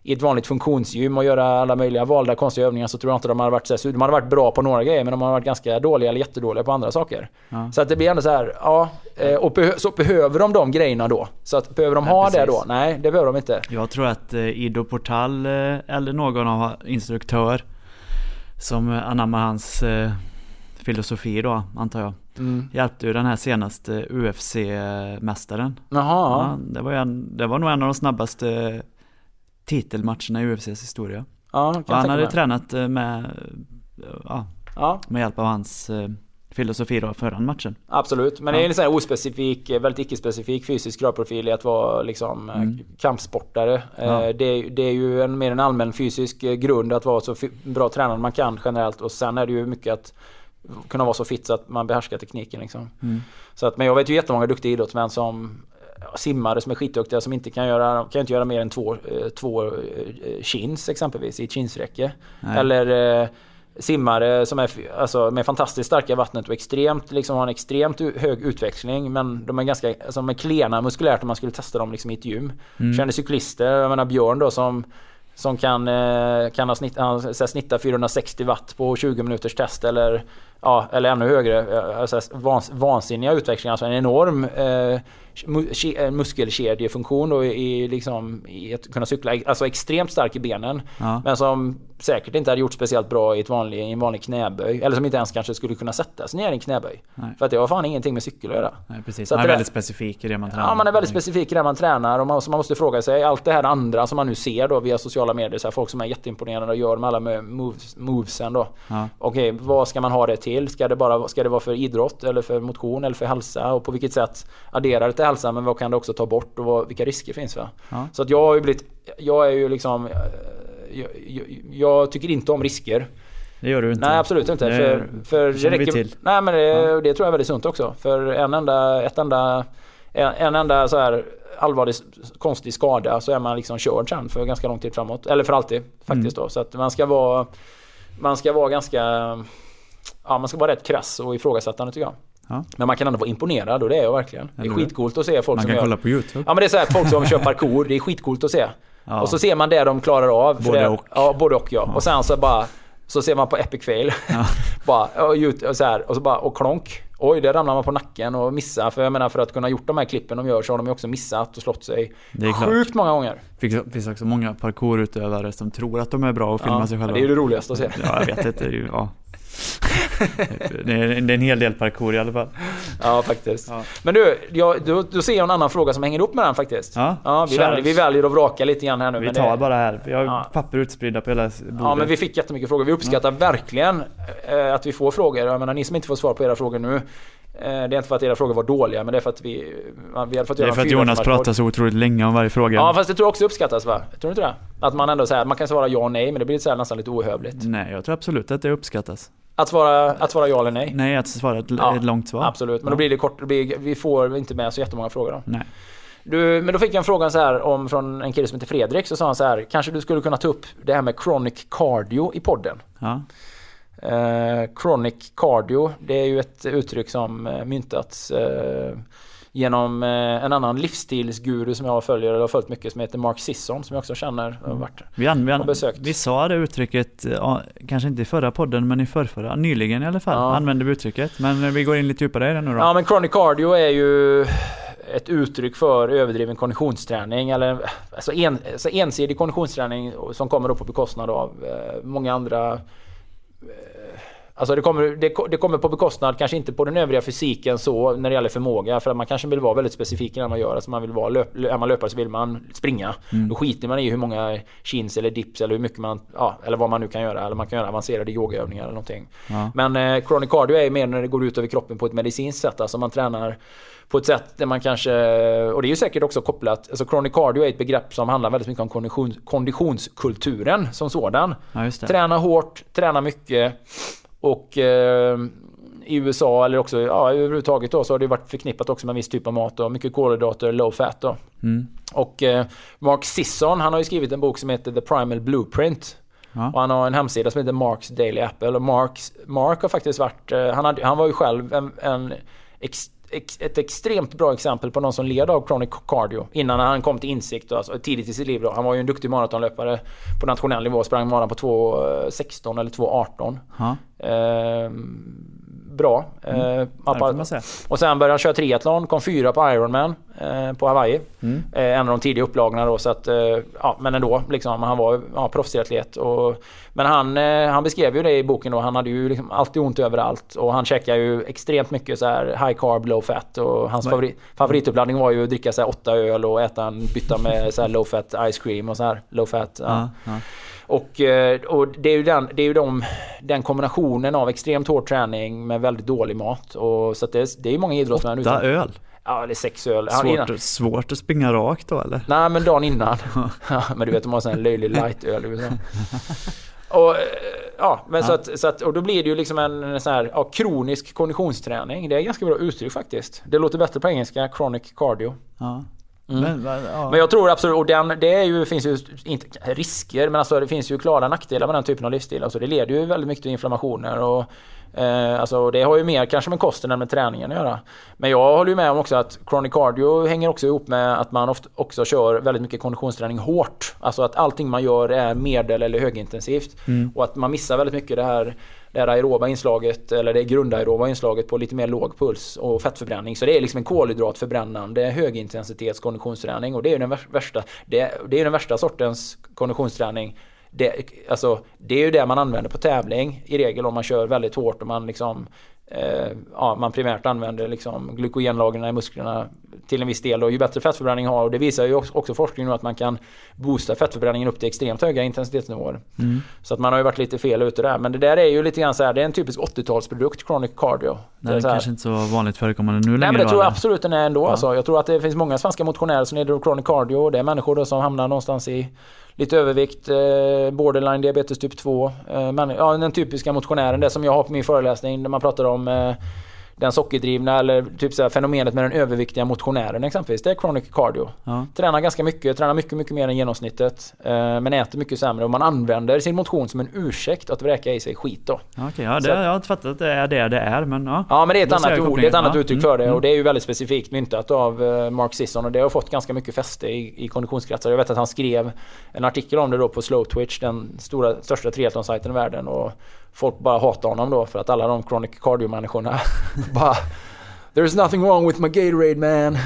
i ett vanligt funktionsgym och göra alla möjliga valda konstiga övningar så tror jag inte de hade varit så De hade varit bra på några grejer men de hade varit ganska dåliga eller jättedåliga på andra saker. Ja. Så att det blir ändå så här, ja. Eh, och beh så behöver de de grejerna då? Så att behöver de ja, ha precis. det då? Nej, det behöver de inte. Jag tror att eh, Ido Portal eh, eller någon av instruktör som anammar hans filosofi då, antar jag. Mm. Hjälpte ju den här senaste UFC-mästaren. Jaha. Ja, det, var en, det var nog en av de snabbaste titelmatcherna i UFCs historia. Ja, han hade med. tränat eh, med, ja, ja. med hjälp av hans eh, filosofi då förra matchen. Absolut, men ja. det är en sån här ospecifik, väldigt icke-specifik fysisk kravprofil i att vara liksom mm. kampsportare. Ja. Det, det, är ju en, mer en allmän fysisk grund att vara så bra tränad man kan generellt och sen är det ju mycket att kunna vara så fit så att man behärskar tekniken. Liksom. Mm. Så att, men jag vet ju jättemånga duktiga idrottsmän som simmare som är skitduktiga som inte kan göra, kan inte göra mer än två, eh, två eh, chins exempelvis i ett chinsräcke. Eller simmare som är alltså, med fantastiskt starka i vattnet och extremt, liksom, har en extremt hög utväxling. Men de är ganska alltså, de är klena muskulärt om man skulle testa dem liksom, i ett gym. Mm. Känner cyklister, jag menar Björn då som som kan, eh, kan ha snitt, snitta 460 watt på 20 minuters test eller, ja, eller ännu högre. Alltså, vansinniga utväxlingar, alltså en enorm eh, muskelkedjefunktion då i, liksom, i att kunna cykla. Alltså extremt stark i benen. Ja. Men som säkert inte hade gjort speciellt bra i, ett vanlig, i en vanlig knäböj. Eller som inte ens kanske skulle kunna sätta sig ner i en knäböj. Nej. För att det har fan ingenting med cykel att göra. Nej, precis. Så man är väldigt specifik i det man tränar. Ja, man är väldigt specifik i det man tränar. Och man, så man måste fråga sig, allt det här andra som man nu ser då via sociala medier. Så här, folk som är jätteimponerade och gör med alla moves, movesen då. Ja. Okej, vad ska man ha det till? Ska det, bara, ska det vara för idrott eller för motion eller för hälsa? Och på vilket sätt adderar det till hälsa? Men vad kan det också ta bort? Och vad, vilka risker finns? Va? Ja. Så att jag har ju blivit... Jag är ju liksom jag, jag, jag, tycker inte om risker. Det gör du inte. Nej absolut inte. Det, för, för det räcker, vi till. Nej men det, ja. det, tror jag är väldigt sunt också. För en enda, ett enda, en, en enda så här allvarlig konstig skada så är man liksom körd sen för ganska lång tid framåt. Eller för alltid faktiskt mm. då. Så att man ska vara Man ska vara ganska Ja man ska vara rätt krass och ifrågasättande tycker jag. Ja. Men man kan ändå vara imponerad och det är jag verkligen. Det är skitcoolt att se folk man som Man kan gör... kolla på YouTube. Ja men det är så här, folk som kör parkour. Det är skitcoolt att se. Ja. Och så ser man det de klarar av. Både och. Ja, både och ja. ja. Och sen så bara... Så ser man på Epic fail. [laughs] Bara, och, och, så här, och så bara, och klonk. Oj, där ramlar man på nacken och missar. För jag menar för att kunna gjort de här klippen de gör så har de ju också missat och slått sig det är sjukt många gånger. Det finns också många parkourutövare som tror att de är bra och filmar sig själva. Det är ju det roligaste att se. Ja, jag vet inte. Ja. [laughs] det, är, en hel del parkour i alla fall. Ja, faktiskt. Ja. Men du, jag, då, då ser jag en annan fråga som hänger ihop med den faktiskt. Ja, ja vi, väljer, vi väljer att vraka lite grann här nu. Vi tar det, bara här. Vi har ja. papper utspridda på hela bordet. Ja, men vi fick jättemycket frågor. Vi uppskattar verkligen eh, att vi får frågor. Jag menar, ni som inte får svar på era frågor nu. Eh, det är inte för att era frågor var dåliga, men det är för att vi... vi hade fått göra det är för att Jonas pratar så otroligt länge om varje fråga. Ja, fast det tror jag också uppskattas va? Tror du inte det? Att man ändå säger man kan svara ja och nej, men det blir så nästan lite ohövligt. Nej, jag tror absolut att det uppskattas. Att svara, att svara ja eller nej? Nej, att svara ett, ja, ett långt svar. Absolut, men ja. då blir det kort. Det blir, vi får inte med så jättemånga frågor då. Nej. Du, men då fick jag en fråga så här om från en kille som heter Fredrik. Så sa han så här. Kanske du skulle kunna ta upp det här med chronic cardio i podden. Ja. Eh, chronic cardio, det är ju ett uttryck som eh, myntats eh, genom eh, en annan livsstilsguru som jag följer, eller har följt mycket, som heter Mark Sisson, som jag också känner och varit vi, an, vi, an, besökt. vi sa det uttrycket, ja, kanske inte i förra podden, men i förrförra, nyligen i alla fall, ja. använde vi uttrycket. Men vi går in lite djupare i det nu då. Ja, men chronic cardio är ju ett uttryck för överdriven konditionsträning eller alltså, en, alltså ensidig konditionsträning som kommer då på bekostnad av eh, många andra Alltså det kommer, det, det, kommer på bekostnad, kanske inte på den övriga fysiken så när det gäller förmåga. För att man kanske vill vara väldigt specifik när man gör. Alltså man vill vara, löp, är man löpare så vill man springa. Mm. Då skiter man i hur många chins eller dips eller hur mycket man, ja, eller vad man nu kan göra. Eller man kan göra avancerade yogaövningar eller någonting. Ja. Men eh, chronic cardio är mer när det går ut över kroppen på ett medicinskt sätt. Alltså man tränar på ett sätt där man kanske, och det är ju säkert också kopplat, alltså chronic cardio är ett begrepp som handlar väldigt mycket om kondition, konditionskulturen som sådan. Ja, träna hårt, träna mycket. Och eh, i USA eller också ja, överhuvudtaget då så har det varit förknippat också med en viss typ av mat. Då. Mycket kolhydrater, low fat då. Mm. Och eh, Mark Sisson han har ju skrivit en bok som heter The Primal Blueprint. Ja. Och han har en hemsida som heter Marks Daily Apple. Och Marks, Mark har faktiskt varit, eh, han, hade, han var ju själv en, en ex, ett extremt bra exempel på någon som led av chronic cardio innan han kom till insikt och alltså, tidigt i sitt liv. Då. Han var ju en duktig maratonlöpare på nationell nivå. Sprang maraton på 2.16 eller 2.18. Eh, bra. Mm. Eh, och sen började han köra triathlon, kom fyra på Ironman eh, på Hawaii. Mm. Eh, en av de tidiga upplagorna då. Så att, eh, ja, men ändå, liksom, han var ja, proffsatlet. men han, eh, han beskrev ju det i boken då. Han hade ju liksom alltid ont överallt. Och han checkade ju extremt mycket så här high carb, low fat. Och hans favorit, favorituppladdning var ju att dricka så här, åtta öl och äta en bytta med så här, low fat ice cream och så här. Low fat. Ja. Ja, och, eh, och, det är ju, den, det är ju de, den kombinationen av extremt hård träning med väldigt dålig mat. Och, så det, är, det är många idrottsmän. Åtta öl? Ja, eller sex öl. Svårt, svårt att springa rakt då eller? Nej, men dagen innan. ja, [laughs] men du vet, de har sån här löjlig light-öl USA. [laughs] Och, eh, ja, men ja. Så, att, så att, och då blir det ju liksom en sån här ja, kronisk konditionsträning. Det är ganska bra uttryck faktiskt. Det låter bättre på engelska, chronic cardio. Ja. Mm. Men, ja. men, jag tror absolut, och den, det är ju, finns ju inte risker, men alltså det finns ju klara nackdelar med den typen av livsstil. Alltså det leder ju väldigt mycket till inflammationer och Eh, alltså det har ju mer kanske med kosten än med träningen att göra. Men jag håller ju med om också att chronic cardio hänger också ihop med att man ofta också kör väldigt mycket konditionsträning hårt. Alltså att allting man gör är medel eller högintensivt. Mm. Och att man missar väldigt mycket det här, det här aeroba inslaget eller det grundaeroba inslaget på lite mer låg puls och fettförbränning. Så det är liksom en kolhydratförbrännande högintensitets konditionsträning och det är ju den värsta, det, det är den värsta sortens konditionsträning det, alltså, det är ju det man använder på tävling i regel om man kör väldigt hårt och man liksom eh, ja, man primärt använder liksom glykogenlagren i musklerna till en viss del. Och ju bättre fettförbränning har, och det visar ju också, forskningen att man kan boosta fettförbränningen upp till extremt höga intensitetsnivåer. Mm. Så att man har ju varit lite fel ute där. Men det där är ju lite grann så här, det är en typisk 80-talsprodukt, chronic cardio. Nej, det är, det är kanske inte så vanligt förekommande nu längre. Nej men det tror jag absolut den är ändå. Ja. Alltså. Jag tror att det finns många svenska motionärer som av chronic cardio. Det är människor då som hamnar någonstans i lite övervikt, eh, borderline diabetes typ 2. Eh, men, ja, den typiska motionären, det som jag har på min föreläsning där man pratar om eh, den sockerdrivna eller typ så här, fenomenet med den överviktiga motionären exempelvis. Det är chronic cardio. Ja. Tränar ganska mycket, tränar mycket, mycket mer än genomsnittet. Eh, men äter mycket sämre och man använder sin motion som en ursäkt att vräka i sig skit då. Okay, ja, det, jag har inte fattat att det är det det är men ja. Ja men det är ett annat, ord, det är ett annat uttryck för det mm. och det är ju väldigt specifikt myntat av eh, Mark Sisson och det har fått ganska mycket fäste i, i konditionskretsar. Jag vet att han skrev en artikel om det då på Slow Twitch, den stora, största triathlon-sajten i världen. Och folk bara hatar honom då för att alla de chronic cardio-människorna [laughs] bara There's nothing wrong with my Gatorade man. [laughs]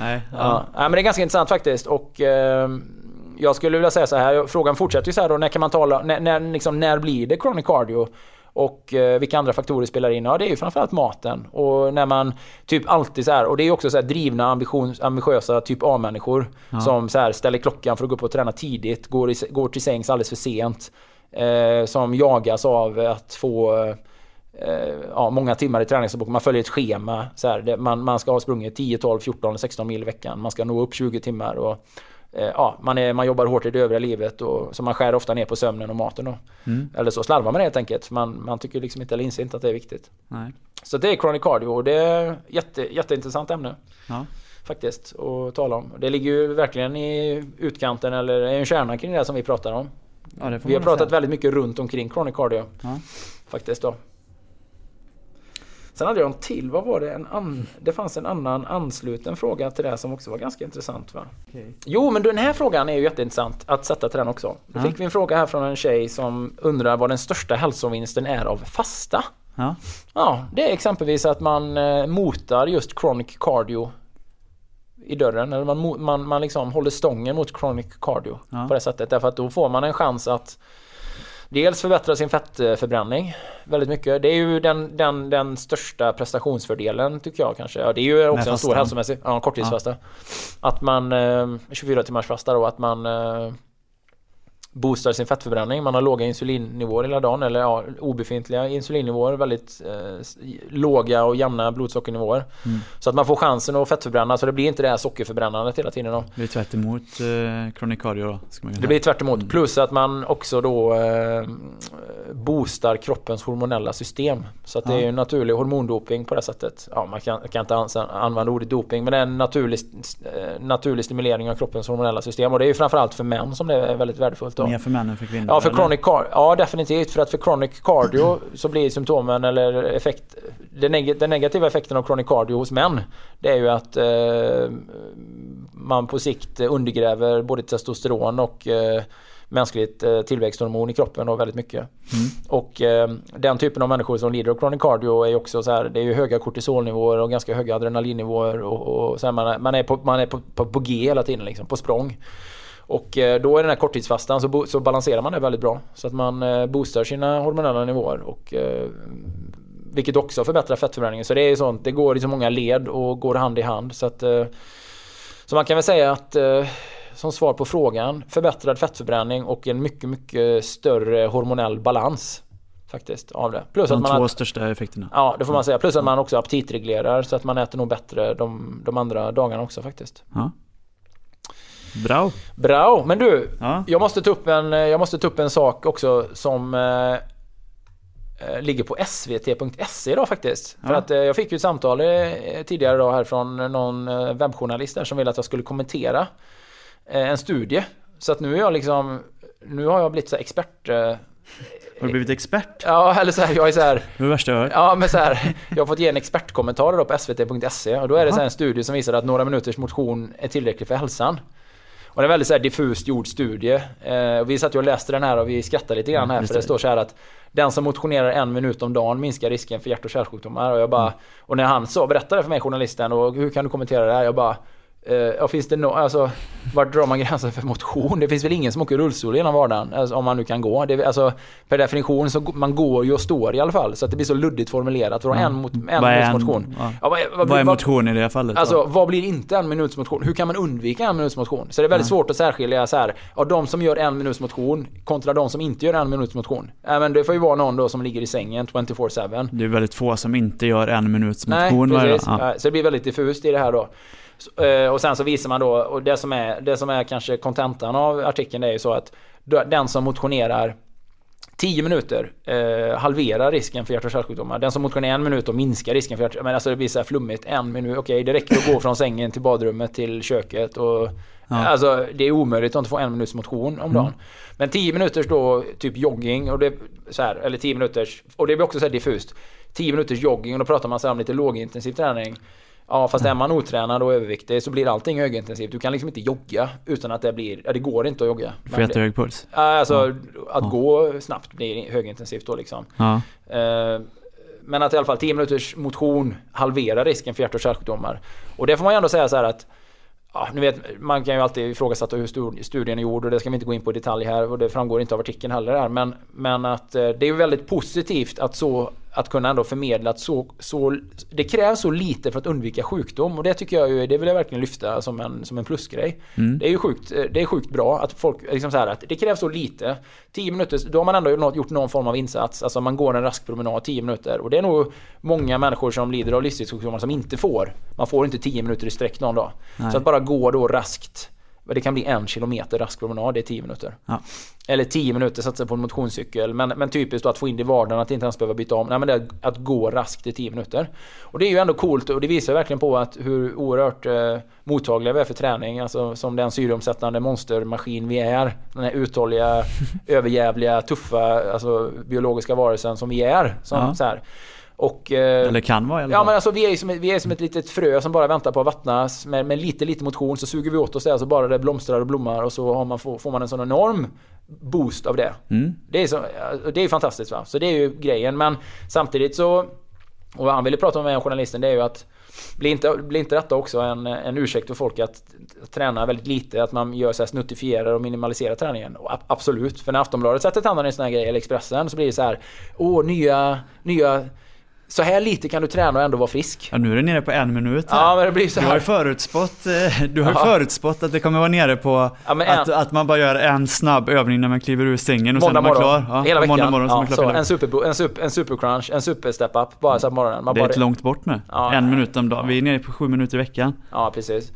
Nej, ja. ja. men det är ganska intressant faktiskt och eh, jag skulle vilja säga så här, frågan fortsätter ju så här då, när kan man tala, när, när, liksom, när blir det chronic cardio? Och eh, vilka andra faktorer spelar in? Ja, det är ju framförallt maten. Och när man typ alltid så här, och det är också så här drivna, ambition, ambitiösa typ A-människor. Ja. Som så här ställer klockan för att gå upp och träna tidigt, går, i, går till sängs alldeles för sent. Eh, som jagas av att få eh, ja, många timmar i träningsbok. Man följer ett schema. Så här, man, man ska ha sprungit 10, 12, 14 16 mil i veckan. Man ska nå upp 20 timmar. Och, eh, ja, man, är, man jobbar hårt i det övriga livet och så man skär ofta ner på sömnen och maten. Då. Mm. Eller så slarvar man helt enkelt. Man, man tycker liksom inte eller inser inte att det är viktigt. Nej. Så det är chronic cardio och det är jätte, jätteintressant ämne. Ja. Faktiskt att tala om. Det ligger ju verkligen i utkanten eller är en kärna kring det som vi pratar om. Ja, vi har pratat väldigt mycket runt omkring chronic cardio. Ja. Faktiskt då. Sen hade jag en till. Vad var det? En an, det fanns en annan ansluten fråga till det som också var ganska intressant va? Okay. Jo men den här frågan är ju jätteintressant att sätta till den också. Då fick vi en fråga här från en tjej som undrar vad den största hälsovinsten är av fasta. Ja. ja, det är exempelvis att man eh, motar just chronic cardio i dörren. Eller man, man, man liksom håller stången mot chronic cardio ja. på det sättet. Därför att då får man en chans att dels förbättra sin fettförbränning väldigt mycket. Det är ju den, den, den största prestationsfördelen tycker jag kanske. Ja, det är ju också en stor hälsomässig ja, korttidsfasta. Ja. Att man, eh, 24 timmars fasta då, att man eh, boostar sin fettförbränning. Man har låga insulinnivåer hela dagen eller ja, obefintliga insulinnivåer. Väldigt eh, låga och jämna blodsockernivåer. Mm. Så att man får chansen att fettförbränna så det blir inte det här sockerförbrännandet hela tiden. Då. Det blir tvärt emot eh, då? det blir tvärt emot. Mm. Plus att man också då eh, boostar kroppens hormonella system. Så att ja. det är en naturlig hormondoping på det sättet. Ja, man kan, kan inte använda ordet doping men det är en naturlig, eh, naturlig stimulering av kroppens hormonella system. Och det är ju framförallt för män som det är väldigt värdefullt. Då. Mer för män än för kvinnor? Ja, för chronic cardio, ja definitivt. För att för chronic cardio [clears throat] så blir symptomen eller effekt... Den, neg den negativa effekten av chronic cardio hos män det är ju att eh, man på sikt undergräver både testosteron och eh, mänskligt eh, tillväxthormon i kroppen och väldigt mycket. Mm. Och eh, den typen av människor som lider av chronic cardio är ju också så här, det är ju höga kortisolnivåer och ganska höga adrenalinnivåer och, och så här, man, är, man är, på, man är på, på, på G hela tiden liksom, på språng. Och eh, då i den här korttidsfastan så, så balanserar man det väldigt bra. Så att man eh, boostar sina hormonella nivåer. Och, eh, vilket också förbättrar fettförbränningen. Så det är sånt, det går i så många led och går hand i hand. Så, att, så man kan väl säga att som svar på frågan förbättrad fettförbränning och en mycket, mycket större hormonell balans. Faktiskt av det. Plus de att man två att, största effekterna. Ja det får man säga. Plus att man också aptitreglerar så att man äter nog bättre de, de andra dagarna också faktiskt. Ja. Bra. Bra. Men du, ja. jag, måste ta upp en, jag måste ta upp en sak också som... Eh, eh, ligger på svt.se idag faktiskt. Ja. För att eh, jag fick ju ett samtal eh, tidigare idag här från någon eh, webbjournalist där som ville att jag skulle kommentera eh, en studie. Så att nu är jag liksom, nu har jag blivit så expert har du blivit expert? Ja, eller så här, jag är så här... Det är det värsta jag hört. Ja, men så här, jag har fått ge en expertkommentar då på svt.se och då är det så en studie som visar att några minuters motion är tillräckligt för hälsan. Och det är en väldigt så här diffust gjord studie. Eh, vi satt ju och läste den här och vi skrattade lite grann här mm, för det, det står så här att den som motionerar en minut om dagen minskar risken för hjärt och kärlsjukdomar. Och jag bara, mm. och när han så berättade för mig journalisten och hur kan du kommentera det här? Jag bara ja, finns det no alltså, vart drar man gränsen för motion? Det finns väl ingen som åker rullstol genom vardagen, alltså, om man nu kan gå. Det, alltså, per definition så man går ju och står i alla fall, så att det blir så luddigt formulerat. Mm. en, mot, en minuts motion? Ja. Ja, vad, vad, vad, är motion i det fallet? Alltså, då? vad blir inte en minuts motion? Hur kan man undvika en minuts motion? Så det är väldigt svårt att särskilja så här, ja, de som gör en minuts motion kontra de som inte gör en minuts motion. Men det får ju vara någon då som ligger i sängen 24-7. Det är väldigt få som inte gör en minuts motion. Nej, precis. Ja. Så det blir väldigt diffust i det här då. Eh, och sen så visar man då, och det som är, det som är kanske kontentan av artikeln är ju så att den som motionerar 10 minuter eh, halverar risken för hjärt och kärlsjukdomar. Den som motionerar en minut och minskar risken för hjärt Men alltså det blir så här flummigt. En minut, okej okay, det räcker att gå från sängen till badrummet till köket. Och, ja. Alltså det är omöjligt att inte få en minuts motion om dagen. Mm. Men 10 minuters då typ jogging, och det, så här, eller 10 minuters, och det blir också så diffust. 10 minuters jogging och då pratar man så om lite lågintensiv träning. Ja fast är man otränad och överviktig så blir allting högintensivt. Du kan liksom inte jogga utan att det blir... Ja det går inte att jogga. Får jättehög puls? Alltså ja. att ja. gå snabbt blir högintensivt då liksom. Ja. Eh, men att i alla fall 10 minuters motion halverar risken för hjärt och kärlsjukdomar. Och det får man ju ändå säga så att Ja, nu vet, man kan ju alltid ifrågasätta hur studien är gjord och det ska vi inte gå in på i detalj här och det framgår inte av artikeln heller här. Men, men att eh, det är ju väldigt positivt att så att kunna ändå förmedla att så, så, det krävs så lite för att undvika sjukdom och det tycker jag ju, det vill jag verkligen lyfta som en, som en plusgrej. Mm. Det är ju sjukt, det är sjukt bra att folk, liksom så här att det krävs så lite. 10 minuter, då har man ändå gjort någon form av insats. Alltså man går en rask promenad 10 minuter och det är nog många människor som lider av livsstilssjukdomar som inte får. Man får inte 10 minuter i sträck någon dag. Nej. Så att bara gå då raskt det kan bli en kilometer rask promenad, det är 10 minuter. Ja. Eller 10 minuter satsa på en motionscykel. Men, men typiskt då att få in det i vardagen, att inte ens behöva byta om. Nej men det är att gå raskt i 10 minuter. Och det är ju ändå coolt och det visar verkligen på att hur oerhört eh, mottagliga vi är för träning. Alltså som den syreomsättande monstermaskin vi är. Den här uthålliga, [laughs] överjävliga, tuffa, alltså biologiska varelsen som vi är. Som, ja. så här. Och, eh, Eller kan vara i alla fall. Ja men alltså vi är, som, vi är som ett litet frö som bara väntar på att vattnas. Med, med lite, lite motion så suger vi åt oss det så bara det blomstrar och blommar och så man, får, man en sån enorm boost av det. Mm. Det, är så, det är fantastiskt va. Så det är ju grejen. Men samtidigt så, och vad han ville prata med journalisten det är ju att blir inte, blir inte detta också en, en ursäkt för folk att, träna väldigt lite? Att man gör så här snuttifierar och minimaliserar träningen? Och absolut, för när Aftonbladet sätter tänderna i en sån här grej, eller Expressen, så blir det så här Åh, nya, nya så här lite kan du träna och ändå vara frisk. Ja, nu är du nere på en minut. Här. Ja, men det blir så här. Du har förutspått, eh, du har ja. förutspått att det kommer vara nere på ja, att, att man bara gör en snabb övning när man kliver ur sängen och måndag sen är man klar. Ja, Hela veckan. Måndag morgon, ja, så så, en, super, en, super, en supercrunch, en super step-up bara så här på morgonen. Man det är bara... inte långt bort nu. en minut om dagen. Vi är nere på sju minuter i veckan. Ja, precis.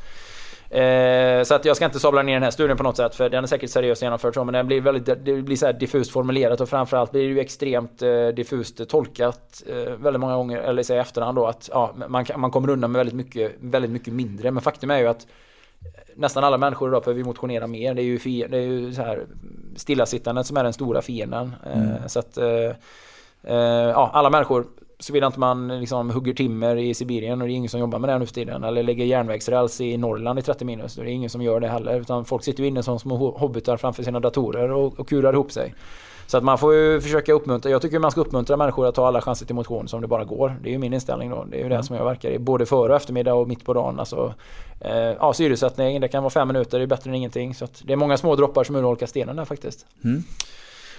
Eh, så att jag ska inte sabla ner den här studien på något sätt för den är säkert seriöst genomförd så men den blir väldigt det blir så diffust formulerat och framförallt blir det ju extremt eh, diffust tolkat eh, väldigt många gånger eller i efterhand då att ja, man, man kommer undan med väldigt mycket, väldigt mycket mindre men faktum är ju att nästan alla människor idag behöver motionera mer. Det är ju, det är ju så här stillasittandet som är den stora fienden. Eh, mm. Så att eh, eh, ja, alla människor Såvida inte man liksom hugger timmer i Sibirien och det är ingen som jobbar med det nu för tiden. Eller lägger järnvägsräls i Norrland i 30 minus. Det är ingen som gör det heller. Utan folk sitter ju inne som små hobbitar framför sina datorer och, och kurar ihop sig. Så att man får ju försöka uppmuntra. Jag tycker man ska uppmuntra människor att ta alla chanser till motion som det bara går. Det är ju min inställning då. Det är ju mm. det som jag verkar i. Både före och eftermiddag och mitt på dagen. Alltså, eh, ja, syresättning, det kan vara fem minuter, det är bättre än ingenting. Så det är många små droppar som urholkar stenen där faktiskt. Mm.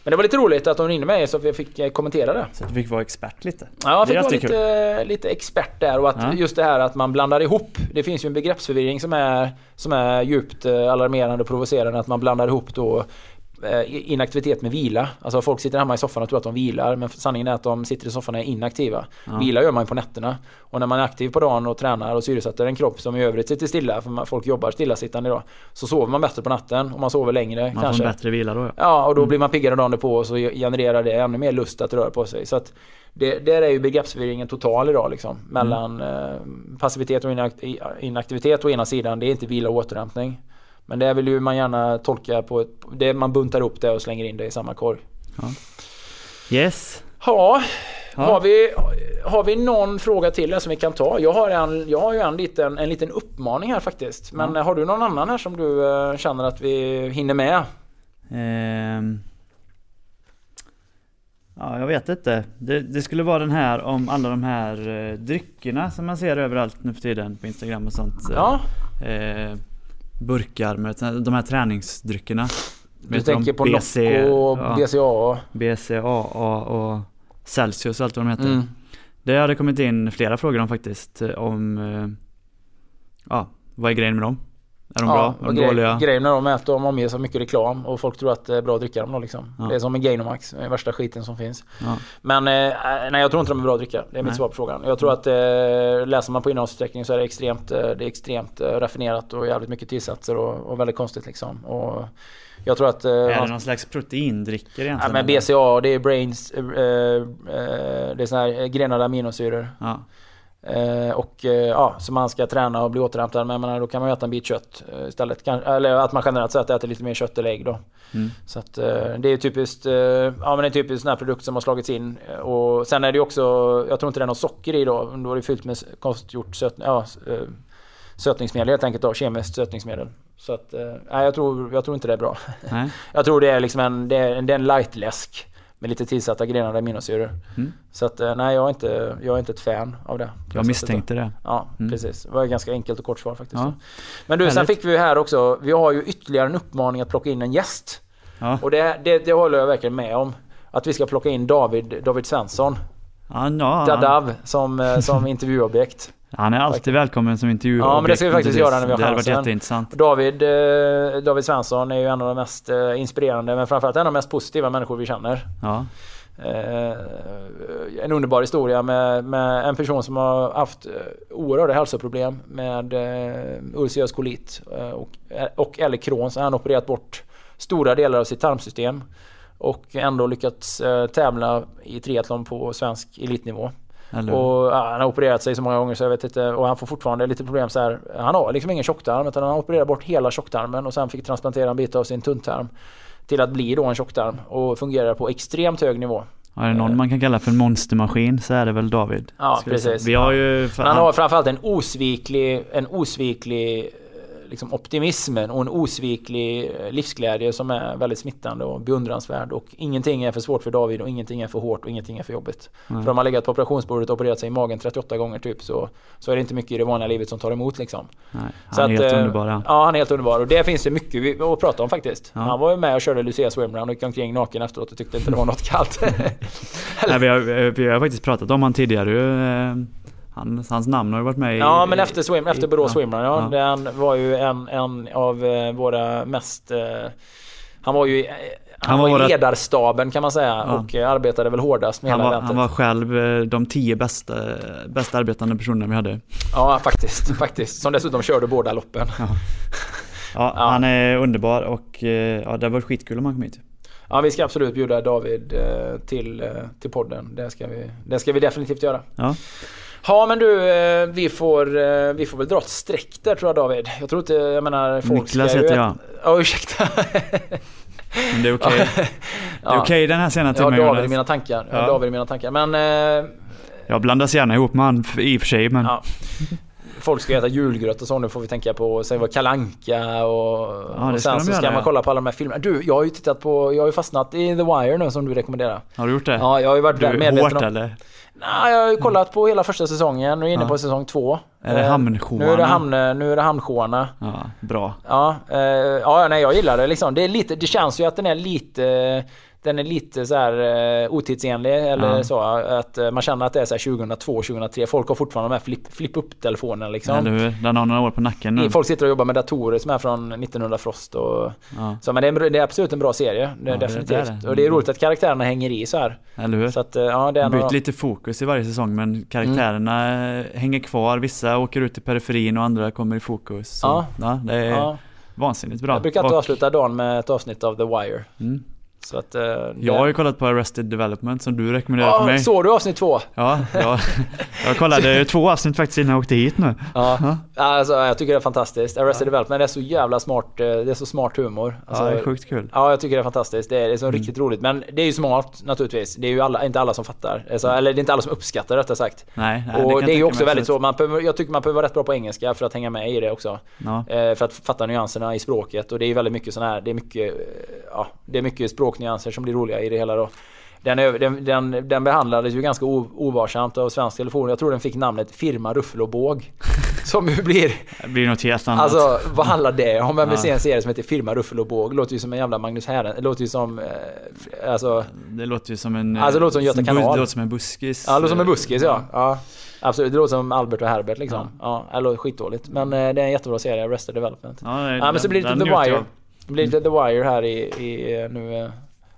Men det var lite roligt att de ringde mig så att jag fick eh, kommentera det. Så du fick vara expert lite? Ja, jag fick vara lite, lite expert där och att ja. just det här att man blandar ihop. Det finns ju en begreppsförvirring som är, som är djupt eh, alarmerande och provocerande. Att man blandar ihop då inaktivitet med vila. Alltså folk sitter hemma i soffan och tror att de vilar men sanningen är att de sitter i soffan och är inaktiva. Ja. Vila gör man ju på nätterna. Och när man är aktiv på dagen och tränar och syresätter en kropp som i övrigt sitter stilla, för folk jobbar stillasittande idag, så sover man bättre på natten och man sover längre. Man kanske. får en bättre vila då ja. Ja, och då mm. blir man piggare dagen på och så genererar det ännu mer lust att röra på sig. Så att det, där är ju begreppsförvirringen total idag liksom. Mellan mm. eh, passivitet och inaktivitet å ena sidan. Det är inte vila och återhämtning. Men det vill ju man gärna tolka på ett, det man buntar upp det och slänger in det i samma korg. Ja. Yes. Ja, ja. Har, vi, har vi någon fråga till som vi kan ta? Jag har, en, jag har ju en liten, en liten uppmaning här faktiskt. Men ja. har du någon annan här som du uh, känner att vi hinner med? Um. Ja, jag vet inte. Det, det, skulle vara den här om alla de här uh, dryckerna som man ser överallt nu för tiden på Instagram och sånt. Ja. Uh, burkar med de här träningsdryckerna. Du tänker på BC, Nocco, ja, BCAA? BCAA och Celsius och allt vad de heter. Mm. Det hade kommit in flera frågor om faktiskt. Om ja, vad är grejen med dem? Är de ja, bra? Är de grej, dåliga? Grejen med dem är att de omges av mycket reklam och folk tror att det är bra att dricka dem då liksom. Ja. Det är som med Gainomax, den värsta skiten som finns. Ja. Men eh, nej jag tror inte de är bra att dricka. Det är mitt nej. svar på frågan. Jag tror att eh, läser man på innehållsförteckningen så är det extremt, eh, det är extremt eh, raffinerat och jävligt mycket tillsatser och, och väldigt konstigt liksom. Och, jag tror att... Eh, är det någon slags proteindrickor egentligen? Ja men BCA, det är brains, eh, det är såna här grenade aminosyror. Ja. Eh, och eh, ja, så man ska träna och bli återhämtad. Men menar, då kan man äta en bit kött eh, istället. Eller att man generellt sett äter lite mer kött eller ägg då. Mm. Så att det är typiskt, ja men det är typiskt sån här produkt som har slagits in. Och sen är det ju också, jag tror inte det är något socker i då. Då är det fyllt med konstgjort söt, ja, sötningsmedel helt enkelt då, kemiskt sötningsmedel. Så att, nej jag tror, jag tror inte det är bra. Nej. [laughs] jag tror det är liksom en, det är, det är en light-läsk. Med lite tillsatta grenade aminosyror. Mm. Så att eh, nej, jag är, inte, jag är inte ett fan av det. Jag misstänkte det. Ja, mm. precis. Det var ett ganska enkelt och kort svar faktiskt. Ja. Men du, sen fick vi här också, vi har ju ytterligare en uppmaning att plocka in en gäst. Ja. Och det, det, det håller jag verkligen med om. Att vi ska plocka in David, David Svensson. Ja, no, Dadav som, eh, som [laughs] intervjuobjekt. Han är alltid välkommen som intervju. Ja men det ska vi faktiskt göra när vi har Det hade varit jätteintressant. David, eh, David Svensson är ju en av de mest eh, inspirerande men framförallt en av de mest positiva människor vi känner. Ja. Eh, en underbar historia med, med, en person som har haft oerhörda hälsoproblem med ulcerös kolit och, och eller Crohn. Så han har opererat bort stora delar av sitt tarmsystem och ändå lyckats tävla i triathlon på svensk elitnivå. Eller? Och ja, han har opererat sig så många gånger så jag vet inte och han får fortfarande lite problem så här. Han har liksom ingen tjocktarm utan han har opererat bort hela tjocktarmen och sen fick transplantera en bit av sin tunntarm till att bli då en tjocktarm och fungerar på extremt hög nivå. Ja, är det någon man kan kalla för en monstermaskin så är det väl David. Ja, precis. Vi har ju... Men han har framförallt en osviklig, en osviklig liksom optimismen och en osviklig eh, livsglädje som är väldigt smittande och beundransvärd. Och ingenting är för svårt för David och ingenting är för hårt och ingenting är för jobbigt. Mm. För om man legat på operationsbordet och opererat sig i magen 38 gånger typ så, så är det inte mycket i det vanliga livet som tar emot liksom. Nej, han så är att, helt eh, underbar. Ja. ja, han är helt underbar. Och det finns det mycket att prata om faktiskt. Ja. Han var ju med och körde Lucia Swimrun och gick omkring naken efteråt och tyckte inte det var något kallt. [laughs] Nej, vi, har, vi har faktiskt pratat om han tidigare. Han, hans namn har ju varit med i... Ja men efter, swim, efter Borås ja, Swimrun ja. ja. Den var ju en, en av eh, våra mest... Eh, han var ju... Han, han var, var i ledarstaben kan man säga ja. och arbetade väl hårdast med han hela var, Han var själv de tio bästa, bästa arbetande personerna vi hade. Ja faktiskt, [laughs] faktiskt. Som dessutom körde båda loppen. Ja. [laughs] Ja, han är underbar och ja, det varit skitkul om han kom hit. Ja vi ska absolut bjuda David till, till podden. Det ska vi, det ska vi definitivt göra. Ja. Ja men du, eh, vi får, eh, vi får väl dra ett streck där tror jag David. Jag tror inte, jag menar folk Niklas heter jag. Ja ursäkta. Men det är okej. Okay. Det är okej okay den här sena timmen Jag har David i mina tankar. Jag har David i mina tankar. Men... Eh, jag blandas gärna ihop med han i och för sig men... Ja. Folk ska äta julgröt och så nu får vi tänka på sen var kalanka och, ja, och sen så ska man kolla på alla de här filmerna. Du, jag har ju tittat på, jag har ju fastnat i The Wire nu som du rekommenderar. Har du gjort det? Ja, jag har ju varit du, medveten hårt, om... eller? Nej, jag har ju kollat på hela första säsongen och är inne ja. på säsong två. Är det Hamnsjöarna? Nu är det, hamn, nu är det Hamnsjöarna. Ja, bra. Ja, eh, ja, nej jag gillar det liksom. Det, är lite, det känns ju att den är lite... den är lite så här uh, otidsenlig eller Ja. så. Att uh, man känner att det är så här 2002, 2003. Folk har fortfarande de här flip, flip upp telefonerna liksom. Eller hur? Den har några år på nacken nu. Folk sitter och jobbar med datorer som är från 1900 Frost och Ja, så. Men det är, det är absolut en bra serie. Det är Ja, definitivt. det är det. Och det är roligt att karaktärerna hänger i så här. eller hur? Så att uh, ja, det är byter några- lite fokus i varje säsong men karaktärerna Mm. eh, hänger kvar. Vissa åker ut i periferin och andra kommer i fokus. Så, Ja. ja. det är vansinnigt bra. Jag brukar alltid Och- avsluta dagen med ett avsnitt av The Wire. Mm. Så att... Uh, Jag har ju kollat på Arrested Development som du rekommenderade för mig. Såg du avsnitt två? Ja, ja, jag kollade två avsnitt faktiskt innan jag åkte hit nu. Ja. Alltså, jag tycker det är fantastiskt. Arrested Development det är så jävla smart. eh, Det är så smart humor. Alltså, Ja, det är sjukt kul. Ja, jag tycker det är fantastiskt. Det är, det är så Mm. riktigt roligt. Men det är ju smart naturligtvis. Det är ju alla, inte alla som fattar. Alltså, eller det är inte alla som uppskattar rättare sagt. Nej, nej och kan det är ju jag också väldigt så. Man behöver, jag tycker man behöver vara rätt bra på engelska för att hänga med i det också. Ja, Eh, för att fatta nyanserna i språket. Och det är väldigt mycket sån här, det är mycket, eh, ja, det är mycket språknyanser som blir roliga i det hela då. Den, den, den, den behandlades ju ganska ovarsamt av Svensk Telefon. Jag tror den fick namnet Firma Ruffel och Båg. [laughs] Som ju blir... det blir något helt annat. Alltså vad handlar det om? Vem vill Ja. se en serie som heter Firma Ruffel och Båg? Låter ju som en jävla Magnus Herren. Det låter ju som... Eh, alltså... det låter ju som en... Alltså, det låter som Göta kanal. Det låter som en buskis. Ja, det låter som en buskis ja. ja. Absolut, det låter som Albert och Herbert liksom. Ja, det låter skitdåligt. Men eh, det är en jättebra serie, Arrested Development. Ja, nej, Ja men så blir det den lite The Wire. Det blir lite The Wire här i, i nu,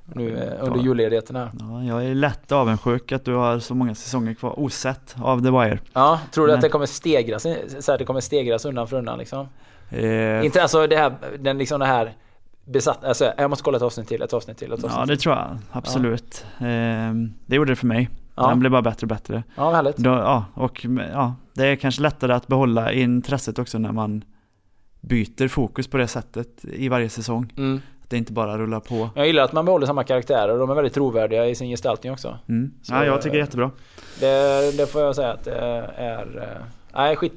nu under Ja. julledigheten här. Ja, jag är lätt avundsjuk att du har så många säsonger kvar osett av The Wire. Ja, tror du att Men- det kommer stegras, så här, det kommer stegras undan för undan liksom? Eh, Inte alltså det här, den liksom det här besatt, alltså jag måste kolla ett avsnitt till, ett avsnitt till, ett avsnitt ja, det tror jag. Absolut. Eh, det gjorde det för mig. Ja. Den blev bara bättre och bättre. Ja, vad härligt. Då, ja, och ja, det är kanske lättare att behålla intresset också när man byter fokus på det sättet i varje säsong. Mm. Att det inte bara rullar på. Jag gillar att man behåller samma karaktärer och de är väldigt trovärdiga i sin gestaltning också. Mm. Ja, jag tycker det är jättebra. Det, det får jag säga att det är... eh, Nej, skit,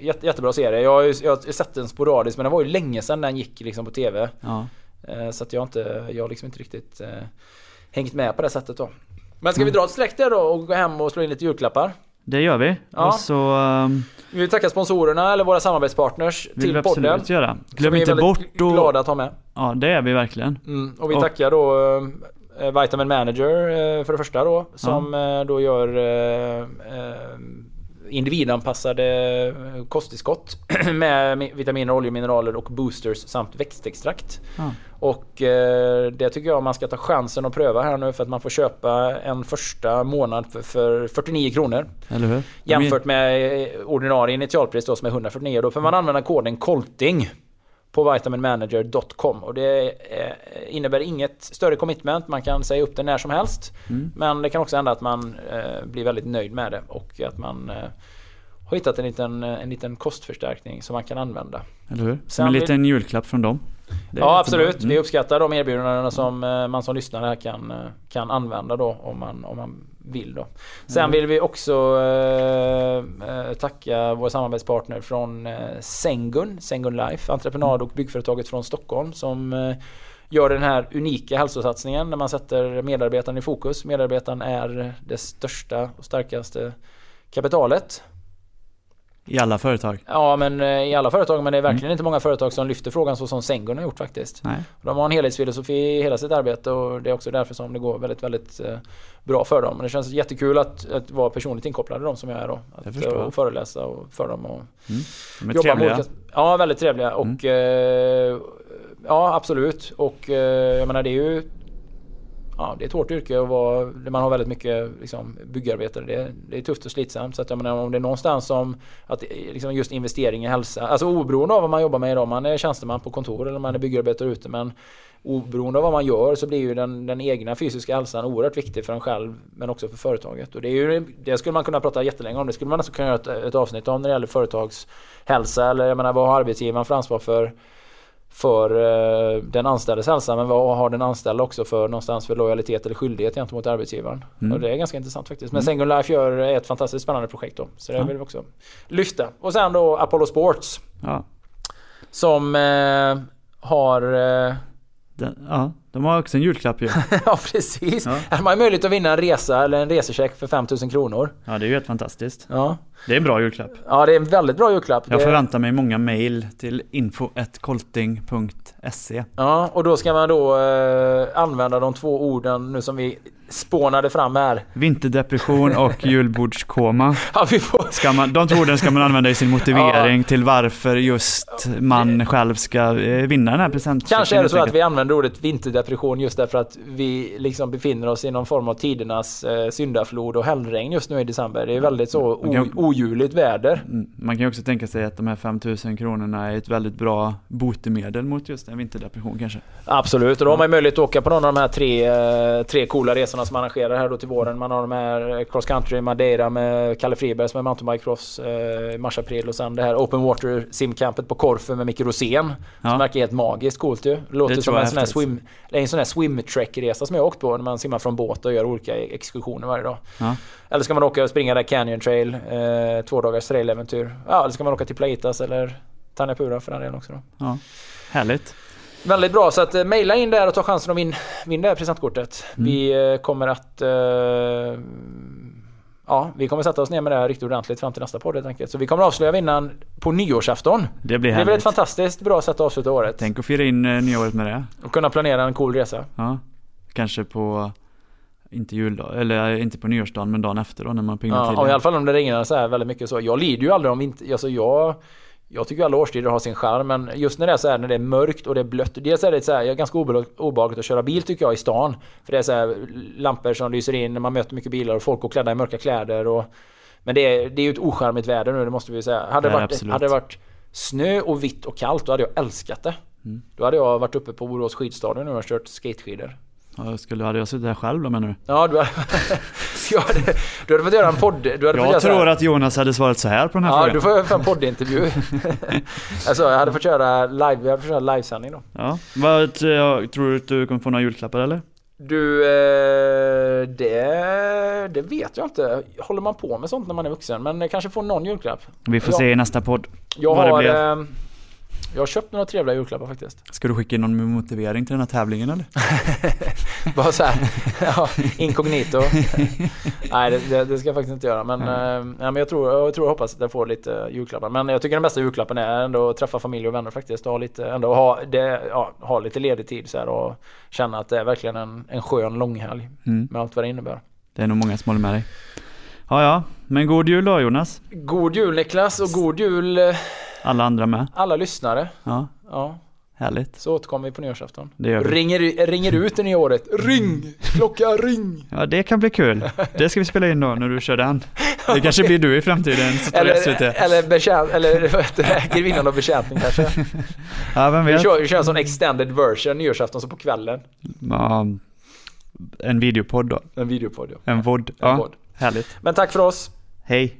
jätte, jättebra serie. Jag har ju jag har sett den sporadiskt men det var ju länge sedan den gick liksom på TV. Ja. Eh, Så att jag har inte, jag har liksom inte riktigt eh, hängt med på det sättet då. Men ska vi dra ett streck där då och gå hem och slå in lite julklappar? Det gör vi. Ja. Och så um, Vi vill tacka sponsorerna eller våra samarbetspartners vill vi till podden. absolut göra. Glöm inte bort och... glada att ha med. Ja, det är vi verkligen. Mm, och vi Och- tackar då eh, Vitamin Manager eh, för det första då. Som eh, då gör individanpassade eh, kosttillskott [clears throat] med mi- vitaminer, oljor, mineraler och boosters samt växtextrakt. Ja. Och eh, det tycker jag man ska ta chansen att pröva här nu för att man får köpa en första månad för, för 49 kronor. Eller hur? Jämfört med eh, ordinarie initialpris då som är 149. Då får man använda koden KOLTING på vitaminmanager.com och det eh, innebär inget större commitment. Man kan säga upp det när som helst. Mm. Men det kan också hända att man eh, blir väldigt nöjd med det och att man eh, har hittat en liten, en liten kostförstärkning som man kan använda. Eller hur? Sen Som en liten julklapp från dem. Ja absolut, Mm. vi uppskattar de erbjudandena som man som lyssnare kan, kan använda då om man, om man vill då. Sen Mm. vill vi också eh, eh, tacka vår samarbetspartner från eh, Sengun, Sengun Life, entreprenad och byggföretaget från Stockholm som eh, gör den här unika hälsosatsningen när man sätter medarbetaren i fokus. Medarbetaren är det största och starkaste kapitalet. I alla företag. Ja men eh, i alla företag men det är verkligen Mm. inte många företag som lyfter frågan så som Sengun har gjort faktiskt. Nej. De har en helhetsfilosofi i hela sitt arbete och det är också därför som det går väldigt, väldigt eh, bra för dem. Men det känns jättekul att, att vara personligt inkopplad i de som jag är då. Att, och föreläsa och för dem och De är jobba trevliga. olika... Ja, väldigt trevliga och eh, Ja, absolut. Och eh, jag menar det är ju Ja, det är ett hårt yrke och vara, man har väldigt mycket liksom, byggarbetare. Det, det är tufft och slitsamt. Så att jag menar om det är någonstans som att liksom just investering i hälsa, alltså oberoende av vad man jobbar med idag, man är tjänsteman på kontor eller man är byggarbetare ute, men oberoende av vad man gör så blir ju den, den egna fysiska hälsan oerhört viktig för en själv men också för företaget. Och det, är ju, det skulle man kunna prata jättelänge om. Det skulle man alltså kunna göra ett, ett avsnitt om när det gäller företagshälsa eller jag menar vad har arbetsgivaren för ansvar för för eh, den anställdes hälsa men vad har den anställda också för någonstans för lojalitet eller skyldighet gentemot arbetsgivaren. Mm. Och det är ganska intressant faktiskt. Men Sengun Life gör ett fantastiskt spännande projekt då. Så det Ja. vill vi också lyfta. Och sen då Apollo Sports Ja. som eh, har eh, Den, ja. De har också en julklapp ju. [laughs] ja, precis. Ja. Här har man möjlighet att vinna en resa eller en resecheck för 5000 kronor. Ja, det är ju helt fantastiskt. Ja. Det är en bra julklapp. Ja, det är en väldigt bra julklapp. Jag det... förväntar mig många mail till info.kolting.se Ja, och då ska man då eh, använda de två orden nu som vi spånade fram här. Vinterdepression och [laughs] julbordskoma. ja, vi får... ska man, de två orden ska man använda i sin motivering ja. till varför just man själv ska eh, vinna den här presenten. Kanske är det så att vi använder ordet vinterdepression just därför att vi liksom befinner oss i någon form av tidernas eh, syndaflod och hällregn just nu i december. Det är väldigt så ojuligt väder. Mm, man kan ju också tänka sig att de här 5000 kronorna är ett väldigt bra botemedel mot just en vinterdepression kanske. Absolut, och då har man ju möjlighet att åka på någon av de här tre, eh, tre coola resorna som arrangerar här då till våren. Man har de här cross country Madeira med Kalle Friberg som är mountainbike cross i mars-april och sen det här open water simcampet på Korfu med Micke Rosén. Ja. Som verkar helt magiskt coolt ju. Låter det som en sån, här swim, en sån här swim trek resa som jag åkt på när man simmar från båt och gör olika exkursioner varje dag. Ja. Eller ska man åka och springa där Canyon Trail, eh, två dagars trailäventyr. Ja, eller ska man åka till Plaitas eller Tanyapura för den delen också då. Ja, härligt. Väldigt bra, så att eh, mejla in där och ta chansen att vinna vin det här presentkortet. Mm. Vi eh, kommer att... Eh, ja, vi kommer sätta oss ner med det här riktigt ordentligt fram till nästa podd helt enkelt. Så vi kommer avslöja vinnaren på nyårsafton. Det blir Det är väl ett fantastiskt bra sätt att avsluta året. Tänk att fira in eh, nyåret med det. Och kunna planera en cool resa. Ja, kanske på inte juldag, eller inte på nyårsdagen men dagen efter då när man pignar ja, till. Ja, i alla fall om det regnar så här väldigt mycket så. Jag lider ju aldrig om vinter, alltså jag jag tycker alla årstider har sin charm, men just när det är så här, när det är mörkt och det är blött. Dels är det så här, jag är ganska obehagligt att köra bil tycker jag i stan. För det är så här, lampor som lyser in, när man möter mycket bilar och folk går klädda i mörka kläder. Och, men det är, det är ju ett ocharmigt väder nu, det måste vi säga. Hade det varit, hade det varit snö och vitt och kallt, då hade jag älskat det. Mm. Då hade jag varit uppe på Borås skidstadion nu och kört skateskidor. Skulle, hade jag suttit där själv då menar du? Ja, du hade, [laughs] du hade, du hade fått göra en podd. Du hade jag tror att Jonas hade svarat så här på den här ja, frågan. Ja, du får en poddintervju. [laughs] [laughs] alltså, jag hade fått köra live, jag hade fått köra livesändning då. Ja, vad tror du att du kommer få några julklappar eller? Du, eh, det, det vet jag inte. Håller man på med sånt när man är vuxen? Men kanske får någon julklapp. Vi får jag, se i nästa podd. Jag har... Eh, jag har köpt några trevliga julklappar faktiskt. Ska du skicka in någon motivering till den här tävlingen eller? [laughs] Bara så här, ja, inkognito. Nej, det, det, ska jag faktiskt inte göra. Men, mm. äh, men jag, tror, jag tror och hoppas att jag får lite julklappar. Men jag tycker den bästa julklappen är ändå att träffa familj och vänner faktiskt. Och ha lite, ändå ha, det, ja, ha lite ledig tid så här, och känna att det är verkligen en, en skön långhelg. Mm. Med allt vad det innebär. Det är nog många som håller med dig. Ja, ja. Men god jul då Jonas. God jul Niklas och god jul eh, alla andra med. Alla lyssnare. Ja. ja. Härligt. Så återkommer vi på nyårsafton. Det gör vi. Ringer, ringer ut det nya året. Ring! Klocka ring! Ja det kan bli kul. Det ska vi spela in då när du kör den. Det kanske blir du i framtiden. Eller, eller, betjänt, eller [laughs] heter det? Grevinnan av betjäntning kanske. Ja vem vet. Vi kör, vi kör en sån extended version nyårsafton så på kvällen. Ja, en videopodd då. En videopodd ja. En vod. Ja, en härligt. Men tack för oss. Hej.